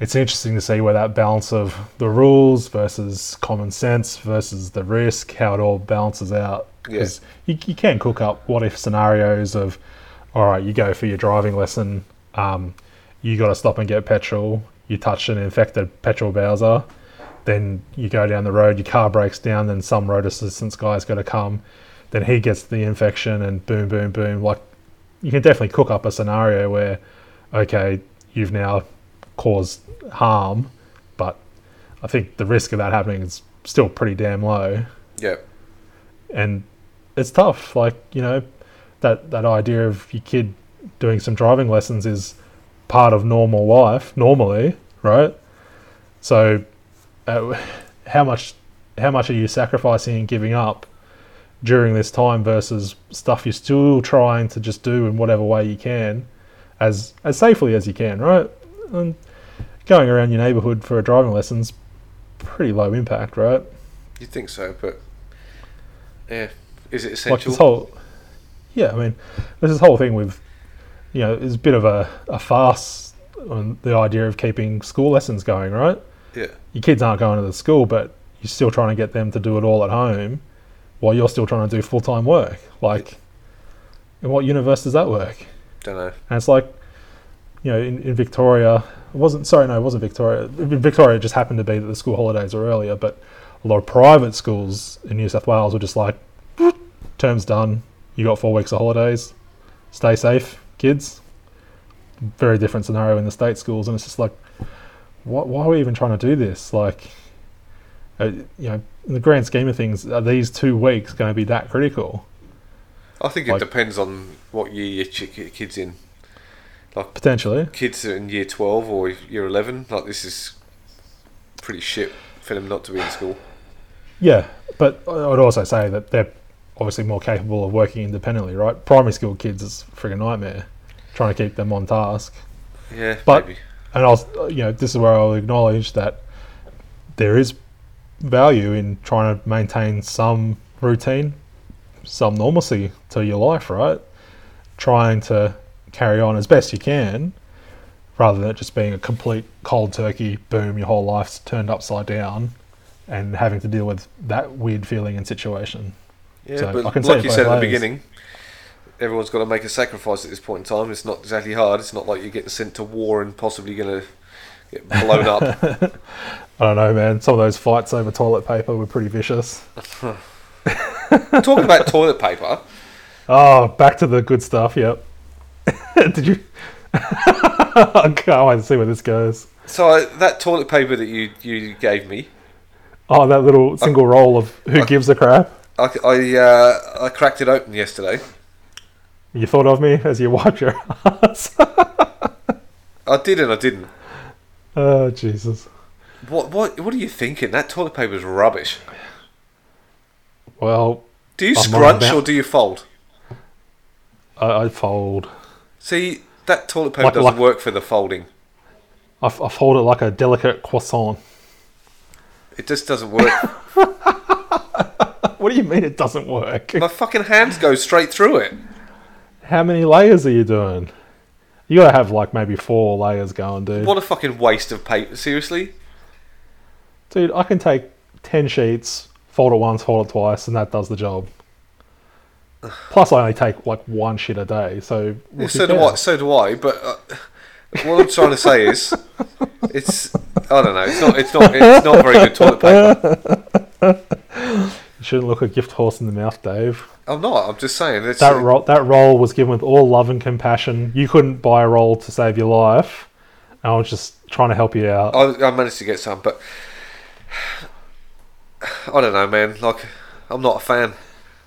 it's interesting to see where that balance of the rules versus common sense versus the risk, how it all balances out. Yeah. Because you, you can cook up what if scenarios of, all right, you go for your driving lesson, um, you got to stop and get petrol, you touch an infected petrol bowser, then you go down the road, your car breaks down, then some road assistance guy's got to come, then he gets the infection, and boom, boom, boom. Like, you can definitely cook up a scenario where, okay, you've now caused harm, but I think the risk of that happening is still pretty damn low, Yeah, and it's tough. Like you know, that that idea of your kid doing some driving lessons is part of normal life normally, right? So, uh, how much how much are you sacrificing and giving up during this time versus stuff you're still trying to just do in whatever way you can, as as safely as you can, right? And going around your neighbourhood for a driving lesson's pretty low impact, right? you'd think so, but yeah, is it like essential? this whole yeah i mean there's this whole thing with you know it's a bit of a, a farce on the idea of keeping school lessons going right? Yeah, your kids aren't going to the school but you're still trying to get them to do it all at home while you're still trying to do full-time work. Like in what universe does that work? Don't know. and it's like you know in, in victoria it wasn't sorry no it wasn't victoria. In victoria it just happened to be that the school holidays were earlier but a lot of private schools in new south wales were just like term's done you got four weeks of holidays stay safe kids very different scenario in the state schools and it's just like why, why are we even trying to do this like uh, you know in the grand scheme of things are these two weeks going to be that critical I think it Like- depends on what year your ch- kids in. Like potentially Kids are in year twelve or year eleven. Like this is pretty shit for them not to be in school. Yeah, but I would also say that they're obviously more capable of working independently, right? Primary school kids is a friggin' nightmare trying to keep them on task. Yeah, But- maybe. And I'll, you know, this is where I'll acknowledge that there is value in trying to maintain some routine, some normalcy to your life, right? Trying to carry on as best you can rather than just being a complete cold turkey, boom, your whole life's turned upside down, and having to deal with that weird feeling and situation. Yeah, So, I but like you said at the beginning, everyone's got to make a sacrifice at this point in time. It's not exactly hard. It's not like you're getting sent to war and possibly going to get blown up. I don't know, man. Some of those fights over toilet paper were pretty vicious. Talking about toilet paper, Oh, back to the good stuff. Yep. Did you? I can't wait to see where this goes. so I, that toilet paper that you, you gave me, Oh, that little single roll of who I- gives a crap. I, I, uh, I cracked it open yesterday. You thought of me as you wiped your ass. I did and I didn't. oh, Jesus. What what what are you thinking? That toilet paper is rubbish. Well, Do you I'm scrunch about- or do you fold? I, I fold. See, that toilet paper Like- doesn't like- work for the folding. I, f- I fold it like a delicate croissant. It just doesn't work. What do you mean it doesn't work? My fucking hands go straight through it. How many layers are you doing? You gotta have like maybe four layers going, dude. What a fucking waste of paper. Seriously? Dude, I can take 10 sheets, fold it once, fold it twice, and that does the job. Plus, I only take like one shit a day, so. So do I. So do I. But uh, what I'm trying to say is, it's I don't know. It's not. It's not. It's not very good toilet paper. You shouldn't look a gift horse in the mouth, Dave. I'm not. I'm just saying. It's, That, ro- that roll was given with all love and compassion. You couldn't buy a roll to save your life. I was just trying to help you out. I, I managed to get some, but I don't know, man. Like, I'm not a fan.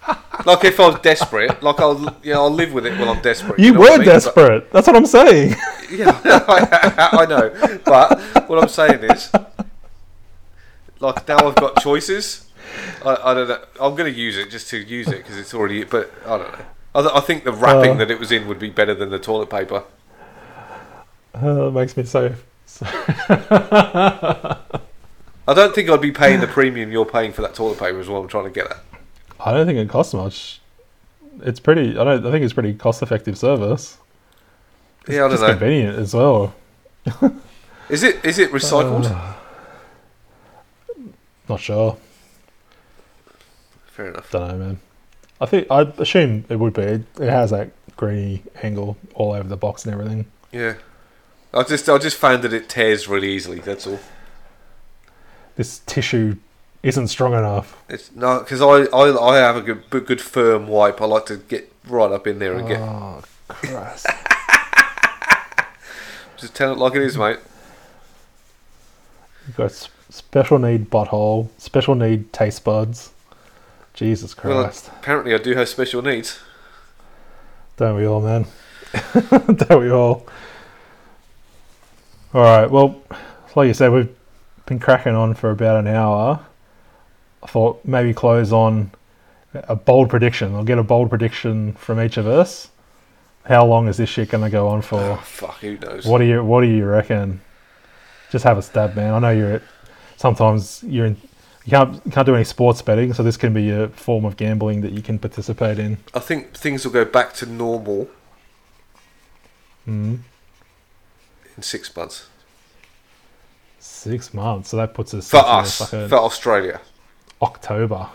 Like, if I was desperate, like I'll, you know, I'll live with it when I'm desperate. you know were I mean? But- desperate. That's what I'm saying. Yeah, I know. But what I'm saying is, like now I've got choices. I, I don't know. I'm going to use it just to use it because it's already. But I don't know. I, th- I think the wrapping Uh. that it was in would be better than the toilet paper. Uh, it makes me so. I don't think I'd be paying the premium you're paying for that toilet paper. Is what I'm trying to get at. I don't think it costs much. It's pretty. I don't. I think it's pretty cost-effective service. Yeah, I It's don't know. convenient as well. Is it is it recycled? Uh, not sure. Fair enough. Don't know, man. I think I assume it would be. It, it has that greeny angle all over the box and everything. Yeah. I just I just found that it tears really easily. That's all. This tissue isn't strong enough. It's no because I, I I have a good good firm wipe. I like to get right up in there and get Oh, Christ. just tell it like it is, mate. You've got special need butthole, special need taste buds. Jesus Well, Christ. apparently I do have special needs. Don't we all, man? Don't we all? All right. Well, like you said, we've been cracking on for about an hour. I thought maybe close on a bold prediction. I'll get a bold prediction from each of us. How long is this shit going to go on for? Oh, fuck, who knows? What do you What do you reckon? Just have a stab, man. I know you're. Sometimes you're in. You can't you can't do any sports betting, so this can be a form of gambling that you can participate in. I think things will go back to normal Mm. in six months Six months, so that puts us for us, like for Australia. October.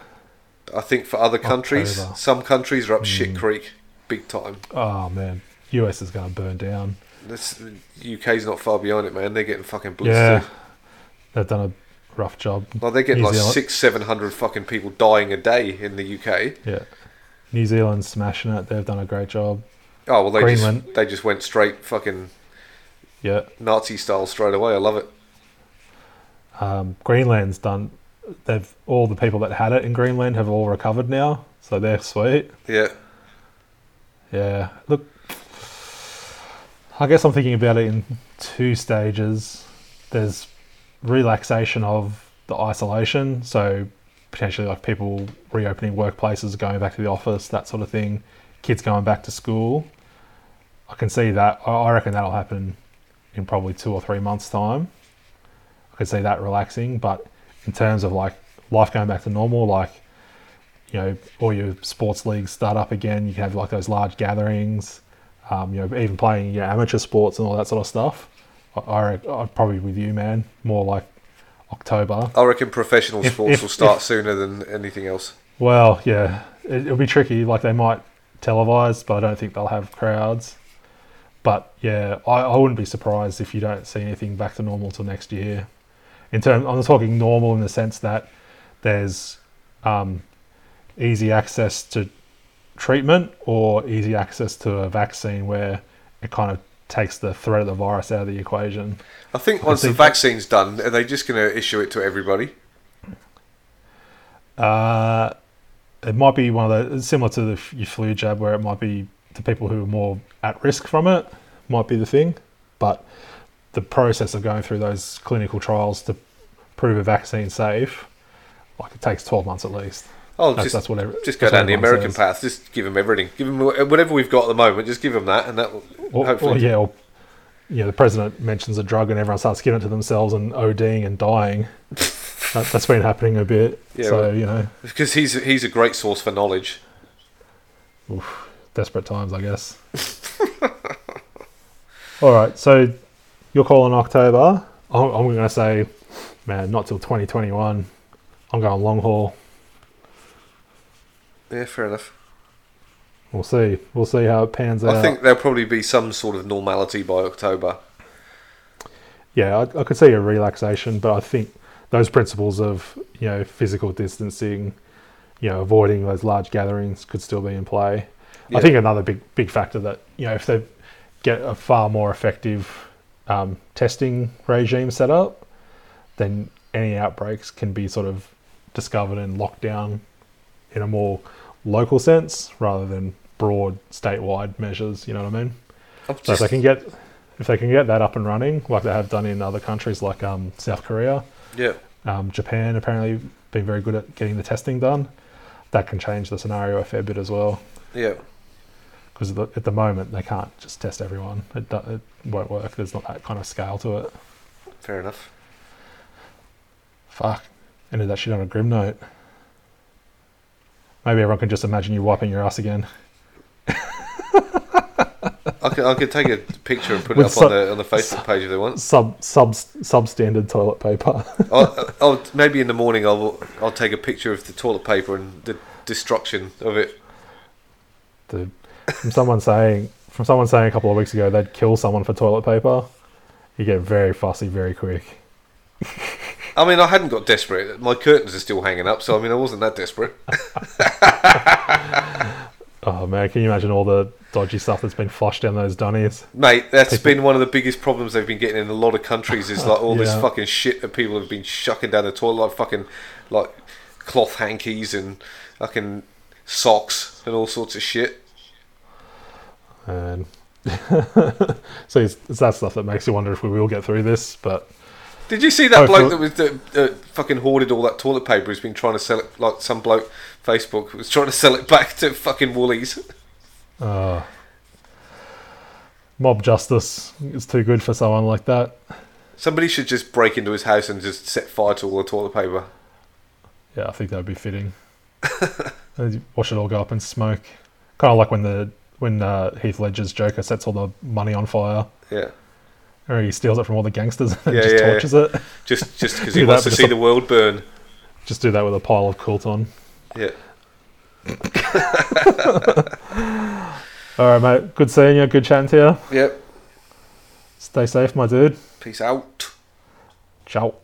I think for other countries, October. some countries are up shit Mm. creek, big time. Oh man, US is going to burn down. This UK's not far behind it, man. They're getting fucking blitzed. Yeah, too. they've done a rough job. Like they're getting New like Zealand- six, seven hundred fucking people dying a day in the UK. Yeah, New Zealand's smashing it. They've done a great job. Oh well, they Greenland. just they just went straight fucking Yeah, Nazi style straight away. I love it. um, Greenland's done. They've all the people that had it in Greenland have all recovered now, so they're sweet. Yeah, Yeah, look, I guess I'm thinking about it in two stages. There's relaxation of the isolation, so potentially like people reopening workplaces, going back to the office, that sort of thing. Kids going back to school. I can see that. I reckon that'll happen in probably two or three months' time. I can see that relaxing, but in terms of like life going back to normal, like you know, all your sports leagues start up again. You can have like those large gatherings, um, you know, even playing your amateur sports and all that sort of stuff. I, I rec- I'm probably with you, man. More like October. I reckon professional If- sports if- will start if- sooner than anything else. Well, yeah, it, it'll be tricky. Like they might televise, but I don't think they'll have crowds. But yeah, I, I wouldn't be surprised if you don't see anything back to normal till next year. In terms, I'm talking normal in the sense that there's um, easy access to treatment or easy access to a vaccine where it kind of takes the threat of the virus out of the equation. I think once the think- vaccine's done, are they just going to issue it to everybody? Uh, it might be one of the similar to the your flu jab, where it might be the people who are more at risk from it might be the thing, but the process of going through those clinical trials to prove a vaccine safe, like it takes twelve months at least. Oh, That's, just that's what every- just go down the American says. path. Just give them everything. Give them whatever we've got at the moment. Just give them that, and that will Or, hopefully. or, yeah, or, know, the president mentions a drug and everyone starts giving it to themselves and ODing and dying. that, that's been happening a bit. Yeah, so well- you know, Because he's he's a great source for knowledge. desperate times, I guess. All right, so you're calling October. I'm, I'm going to say, man, not till 2021. I'm going long haul. Yeah, fair enough. We'll see. We'll see how it pans out. I think there'll probably be some sort of normality by October. yeah, I, I could see a relaxation, but I think those principles of you know physical distancing, you know, avoiding those large gatherings could still be in play. Yeah. I think another big big factor that you know if they get a far more effective um, testing regime set up, then any outbreaks can be sort of discovered and locked down in a more local sense rather than broad statewide measures. You know what I mean? I'm So if they can get if they can get that up and running, like they have done in other countries like um, South Korea, yeah, um, Japan, apparently been very good at getting the testing done. That can change the scenario a fair bit as well. yeah. Because at, the- at the moment they can't just test everyone. It, do, it won't work. There's not that kind of scale to it. Fair enough. Fuck. Ended that shit on a grim note. Maybe everyone can just imagine you wiping your ass again. I could, I could take a picture and put it With up some- on the on the Facebook page if they want. Sub sub substandard toilet paper. I'll, I'll, maybe in the morning I'll I'll take a picture of the toilet paper and the destruction of it. the, from someone saying from someone saying a couple of weeks ago they'd kill someone for toilet paper, you get very fussy very quick. I mean, I hadn't got desperate. My curtains are still hanging up, so I mean, I wasn't that desperate. Oh man, can you imagine all the dodgy stuff that's been flushed down those dunnies? Mate, that's People- been one of the biggest problems they've been getting in a lot of countries. Is like all this fucking shit that people have been shucking down the toilet, like fucking like cloth hankies and fucking socks and all sorts of shit. And so it's, it's that stuff that makes you wonder if we will get through this. But Did you see that Oh, bloke that was that, uh, fucking hoarded all that toilet paper? Who's been trying to sell it? Like some bloke Facebook was trying to sell it back to fucking Woolies. uh, mob justice is too good for someone like that. Somebody should just break into his house and just set fire to all the toilet paper. Yeah, I think that would be fitting. And Watch it all go up in smoke, kind of like when the when uh, Heath Ledger's Joker sets all the money on fire. Yeah, Or he steals it from all the gangsters and Yeah, just yeah, tortures it. just just because he wants to see a- the world burn. Just do that with a pile of Quilton. Yeah. All right, mate. Good seeing you. Good chatting to you. Yep. Stay safe, my dude. Peace out. Ciao.